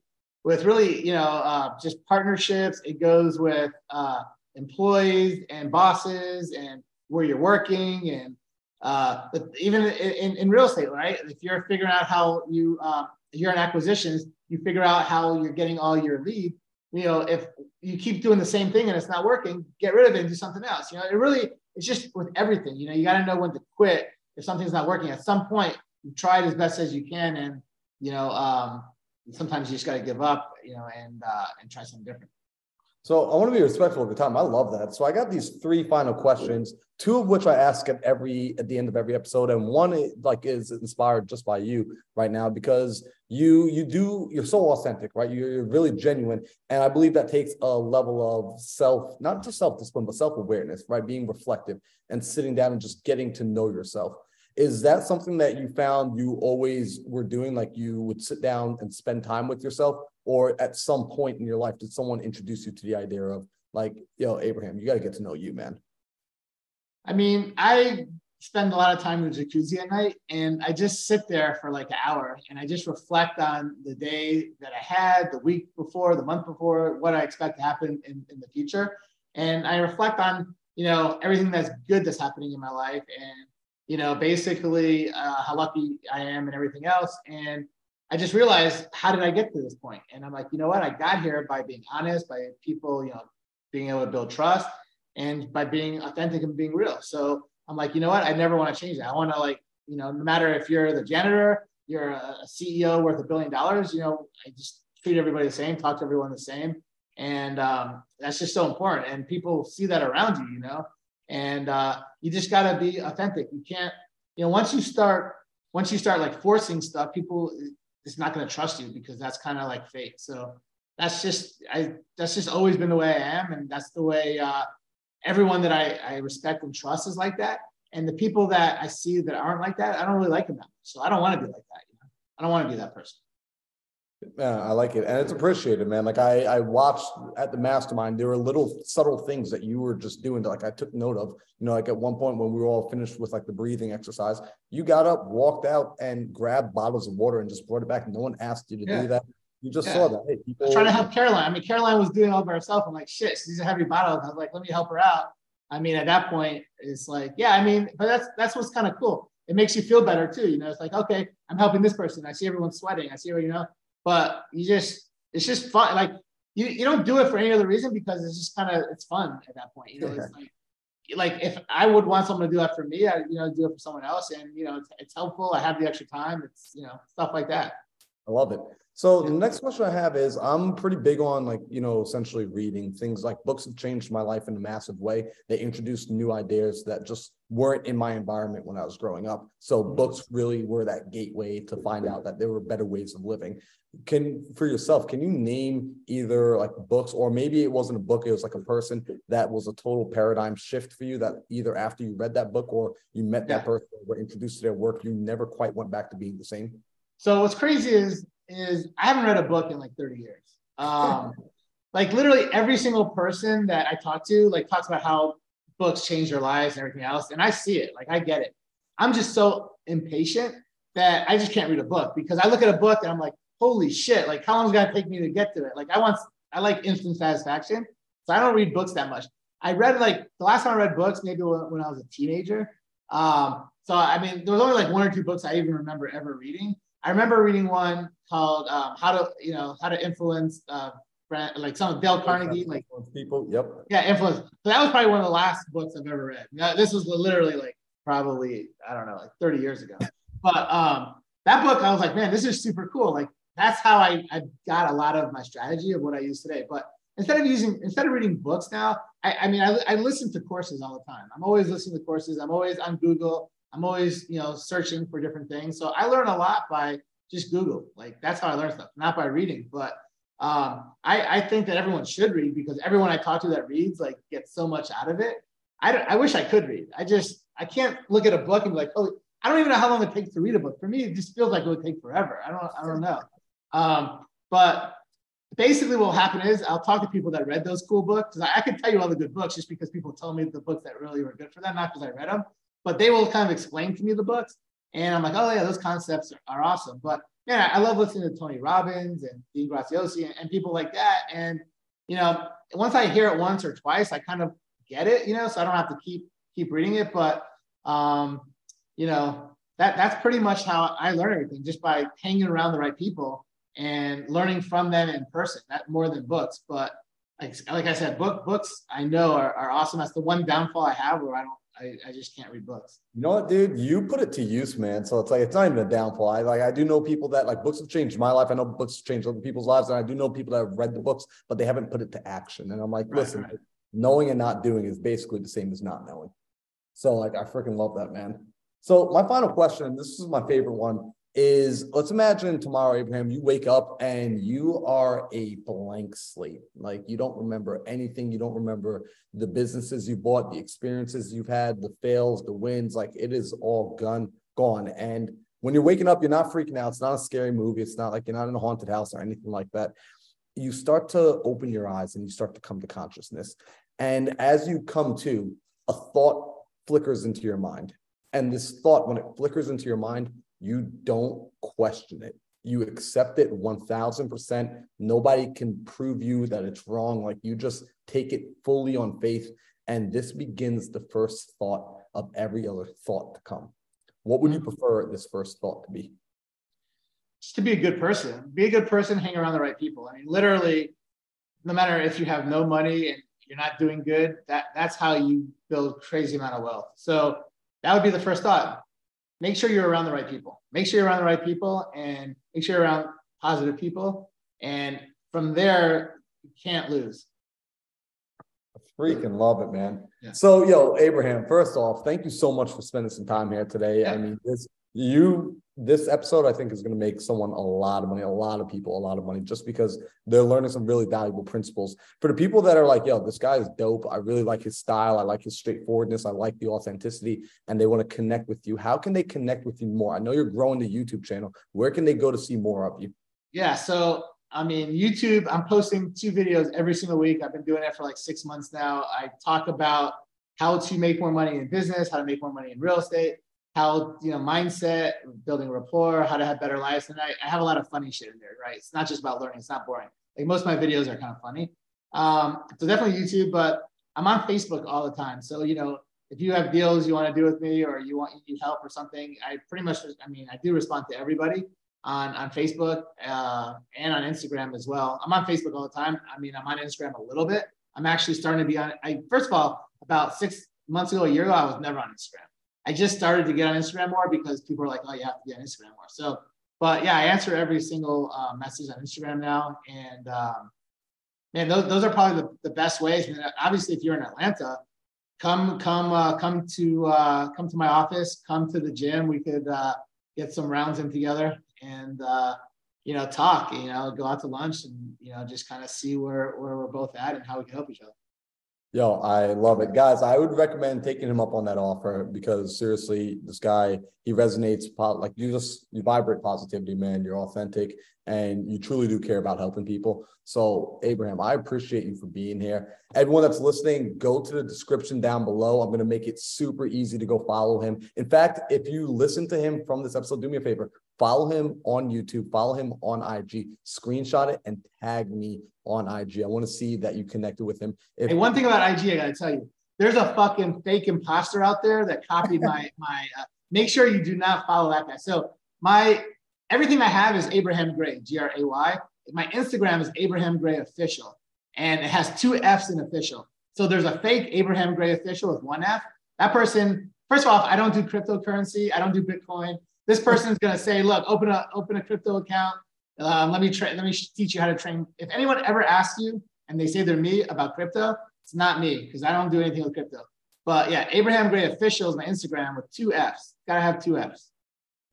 Speaker 2: with really you know uh, just partnerships. It goes with uh, employees and bosses and where you're working and uh, even in, in real estate, right? If you're figuring out how you, uh, you're in acquisitions, you figure out how you're getting all your lead. You know, if you keep doing the same thing and it's not working, get rid of it and do something else. You know, it really, it's just with everything. You know, you got to know when to quit if something's not working. At some point, you try it as best as you can, and you know, um, sometimes you just got to give up. You know, and uh, and try something different.
Speaker 1: So I want to be respectful of your time. I love that. So I got these three final questions, two of which I ask at every at the end of every episode, and one like is inspired just by you right now because you you do you're so authentic, right? You're, you're really genuine, and I believe that takes a level of self, not just self discipline, but self awareness, right? Being reflective and sitting down and just getting to know yourself. Is that something that you found you always were doing? Like you would sit down and spend time with yourself, or at some point in your life did someone introduce you to the idea of like yo abraham you got to get to know you man
Speaker 2: i mean i spend a lot of time in the jacuzzi at night and i just sit there for like an hour and i just reflect on the day that i had the week before the month before what i expect to happen in, in the future and i reflect on you know everything that's good that's happening in my life and you know basically uh, how lucky i am and everything else and I just realized how did I get to this point? And I'm like, you know what? I got here by being honest, by people, you know, being able to build trust and by being authentic and being real. So I'm like, you know what? I never want to change that. I want to like, you know, no matter if you're the janitor, you're a CEO worth a billion dollars, you know, I just treat everybody the same, talk to everyone the same. And um, that's just so important. And people see that around you, you know, and uh, you just got to be authentic. You can't, you know, once you start, once you start like forcing stuff, people, is not going to trust you because that's kind of like fake. So that's just I that's just always been the way I am, and that's the way uh, everyone that I, I respect and trust is like that. And the people that I see that aren't like that, I don't really like them that much. So I don't want to be like that. You know? I don't want to be that person.
Speaker 1: Yeah, I like it, and it's appreciated, man. Like I, I watched at the mastermind. There were little subtle things that you were just doing. To, like I took note of. You know, like at one point when we were all finished with like the breathing exercise, you got up, walked out, and grabbed bottles of water and just brought it back. No one asked you to yeah. do that. You just yeah. saw that. Hey,
Speaker 2: people. I was trying to help Caroline. I mean, Caroline was doing it all by herself. I'm like, shit, she's a heavy bottle. I was like, let me help her out. I mean, at that point, it's like, yeah, I mean, but that's that's what's kind of cool. It makes you feel better too. You know, it's like, okay, I'm helping this person. I see everyone sweating. I see, you know, but you just it's just fun. Like you, you don't do it for any other reason because it's just kind of it's fun at that point. You know, it's like like if I would want someone to do that for me, I you know do it for someone else, and you know it's, it's helpful. I have the extra time. It's you know stuff like that.
Speaker 1: I love it. So the next question I have is I'm pretty big on like, you know, essentially reading things like books have changed my life in a massive way. They introduced new ideas that just weren't in my environment when I was growing up. So mm-hmm. books really were that gateway to find out that there were better ways of living. Can for yourself, can you name either like books or maybe it wasn't a book, it was like a person that was a total paradigm shift for you that either after you read that book or you met yeah. that person or were introduced to their work, you never quite went back to being the same?
Speaker 2: So what's crazy is is I haven't read a book in like 30 years. Um, like literally every single person that I talk to like talks about how books change their lives and everything else, and I see it. Like I get it. I'm just so impatient that I just can't read a book because I look at a book and I'm like, holy shit! Like how long is it gonna take me to get to it? Like I want, I like instant satisfaction, so I don't read books that much. I read like the last time I read books maybe when I was a teenager. Um, so I mean, there was only like one or two books I even remember ever reading. I remember reading one called um, "How to You Know How to Influence." Uh, like some of Dale Carnegie, like
Speaker 1: people. Yep.
Speaker 2: Yeah, influence. So that was probably one of the last books I've ever read. Now, this was literally like probably I don't know, like 30 years ago. But um, that book, I was like, man, this is super cool. Like that's how I, I got a lot of my strategy of what I use today. But instead of using instead of reading books now, I, I mean, I, I listen to courses all the time. I'm always listening to courses. I'm always on Google. I'm always, you know, searching for different things. So I learn a lot by just Google. Like that's how I learn stuff, not by reading. But um, I, I think that everyone should read because everyone I talk to that reads like gets so much out of it. I, I wish I could read. I just I can't look at a book and be like, oh, I don't even know how long it takes to read a book. For me, it just feels like it would take forever. I don't I don't know. Um, but basically what will happen is I'll talk to people that read those cool books. I, I can tell you all the good books just because people tell me the books that really were good for them, not because I read them, but they will kind of explain to me the books. And I'm like, oh yeah, those concepts are, are awesome. But yeah, I love listening to Tony Robbins and Dean Graziosi and, and people like that. And you know, once I hear it once or twice, I kind of get it, you know, so I don't have to keep keep reading it. But um, you know, that that's pretty much how I learn everything, just by hanging around the right people and learning from them in person, not more than books. But like, like I said, book books I know are, are awesome. That's the one downfall I have where I don't I, I just can't read books.
Speaker 1: You know what, dude? You put it to use, man. So it's like it's not even a downfall. I like I do know people that like books have changed my life. I know books have changed other people's lives, and I do know people that have read the books, but they haven't put it to action. And I'm like, right, listen, right. knowing and not doing is basically the same as not knowing. So like I freaking love that, man. So my final question, this is my favorite one is let's imagine tomorrow, Abraham, you wake up and you are a blank slate. Like you don't remember anything. You don't remember the businesses you bought, the experiences you've had, the fails, the wins. Like it is all gone, gone. And when you're waking up, you're not freaking out. It's not a scary movie. It's not like you're not in a haunted house or anything like that. You start to open your eyes and you start to come to consciousness. And as you come to, a thought flickers into your mind. And this thought, when it flickers into your mind, you don't question it. You accept it 1000%. Nobody can prove you that it's wrong. Like you just take it fully on faith. And this begins the first thought of every other thought to come. What would you mm-hmm. prefer this first thought to be?
Speaker 2: Just to be a good person. Be a good person, hang around the right people. I mean, literally, no matter if you have no money and you're not doing good, that, that's how you build crazy amount of wealth. So that would be the first thought make sure you're around the right people. Make sure you're around the right people and make sure you're around positive people. And from there, you can't lose.
Speaker 1: I freaking love it, man. Yeah. So, yo, Abraham, first off, thank you so much for spending some time here today. Yeah. I mean, this you this episode I think is going to make someone a lot of money, a lot of people a lot of money just because they're learning some really valuable principles. For the people that are like, yo, this guy is dope. I really like his style. I like his straightforwardness. I like the authenticity and they want to connect with you. How can they connect with you more? I know you're growing the YouTube channel. Where can they go to see more of you?
Speaker 2: Yeah, so I mean, YouTube, I'm posting two videos every single week. I've been doing it for like 6 months now. I talk about how to make more money in business, how to make more money in real estate how you know mindset, building rapport, how to have better lives. And I, I, have a lot of funny shit in there, right? It's not just about learning. It's not boring. Like most of my videos are kind of funny. Um, so definitely YouTube, but I'm on Facebook all the time. So you know, if you have deals you want to do with me or you want you need help or something, I pretty much, I mean, I do respond to everybody on on Facebook uh, and on Instagram as well. I'm on Facebook all the time. I mean, I'm on Instagram a little bit. I'm actually starting to be on. I first of all, about six months ago, a year ago, I was never on Instagram. I just started to get on Instagram more because people are like, oh, you have to get on Instagram more. So, but yeah, I answer every single uh, message on Instagram now. And um, man, those, those are probably the, the best ways. And obviously, if you're in Atlanta, come come uh, come to uh, come to my office, come to the gym. We could uh, get some rounds in together and uh, you know talk. You know, go out to lunch and you know just kind of see where where we're both at and how we can help each other.
Speaker 1: Yo, I love it. Guys, I would recommend taking him up on that offer because seriously, this guy, he resonates like you just you vibrate positivity, man. You're authentic and you truly do care about helping people. So, Abraham, I appreciate you for being here. Everyone that's listening, go to the description down below. I'm going to make it super easy to go follow him. In fact, if you listen to him from this episode, do me a favor, follow him on YouTube, follow him on IG, screenshot it and tag me on IG. I want to see that you connected with him.
Speaker 2: If- hey, one thing about IG, I got to tell you, there's a fucking fake imposter out there that copied my my. Uh, make sure you do not follow that guy. So my everything I have is Abraham Gray, G R A Y. My Instagram is Abraham Gray Official, and it has two F's in official. So there's a fake Abraham Gray Official with one F. That person, first of all, I don't do cryptocurrency. I don't do Bitcoin. This person is going to say, look, open a open a crypto account. Um, let me train. Let me teach you how to train. If anyone ever asks you and they say they're me about crypto, it's not me because I don't do anything with crypto. But yeah, Abraham Gray official is my Instagram with two F's. Gotta have two F's.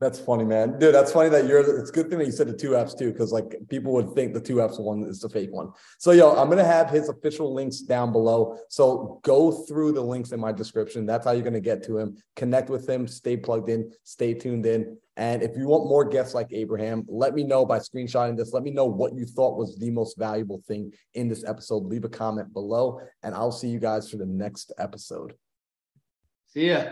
Speaker 1: That's funny, man. Dude, that's funny that you're it's good thing that you said the two F's too, because like people would think the two F's one is the fake one. So yo, I'm gonna have his official links down below. So go through the links in my description. That's how you're gonna get to him. Connect with him, stay plugged in, stay tuned in. And if you want more guests like Abraham, let me know by screenshotting this. Let me know what you thought was the most valuable thing in this episode. Leave a comment below, and I'll see you guys for the next episode.
Speaker 2: See ya.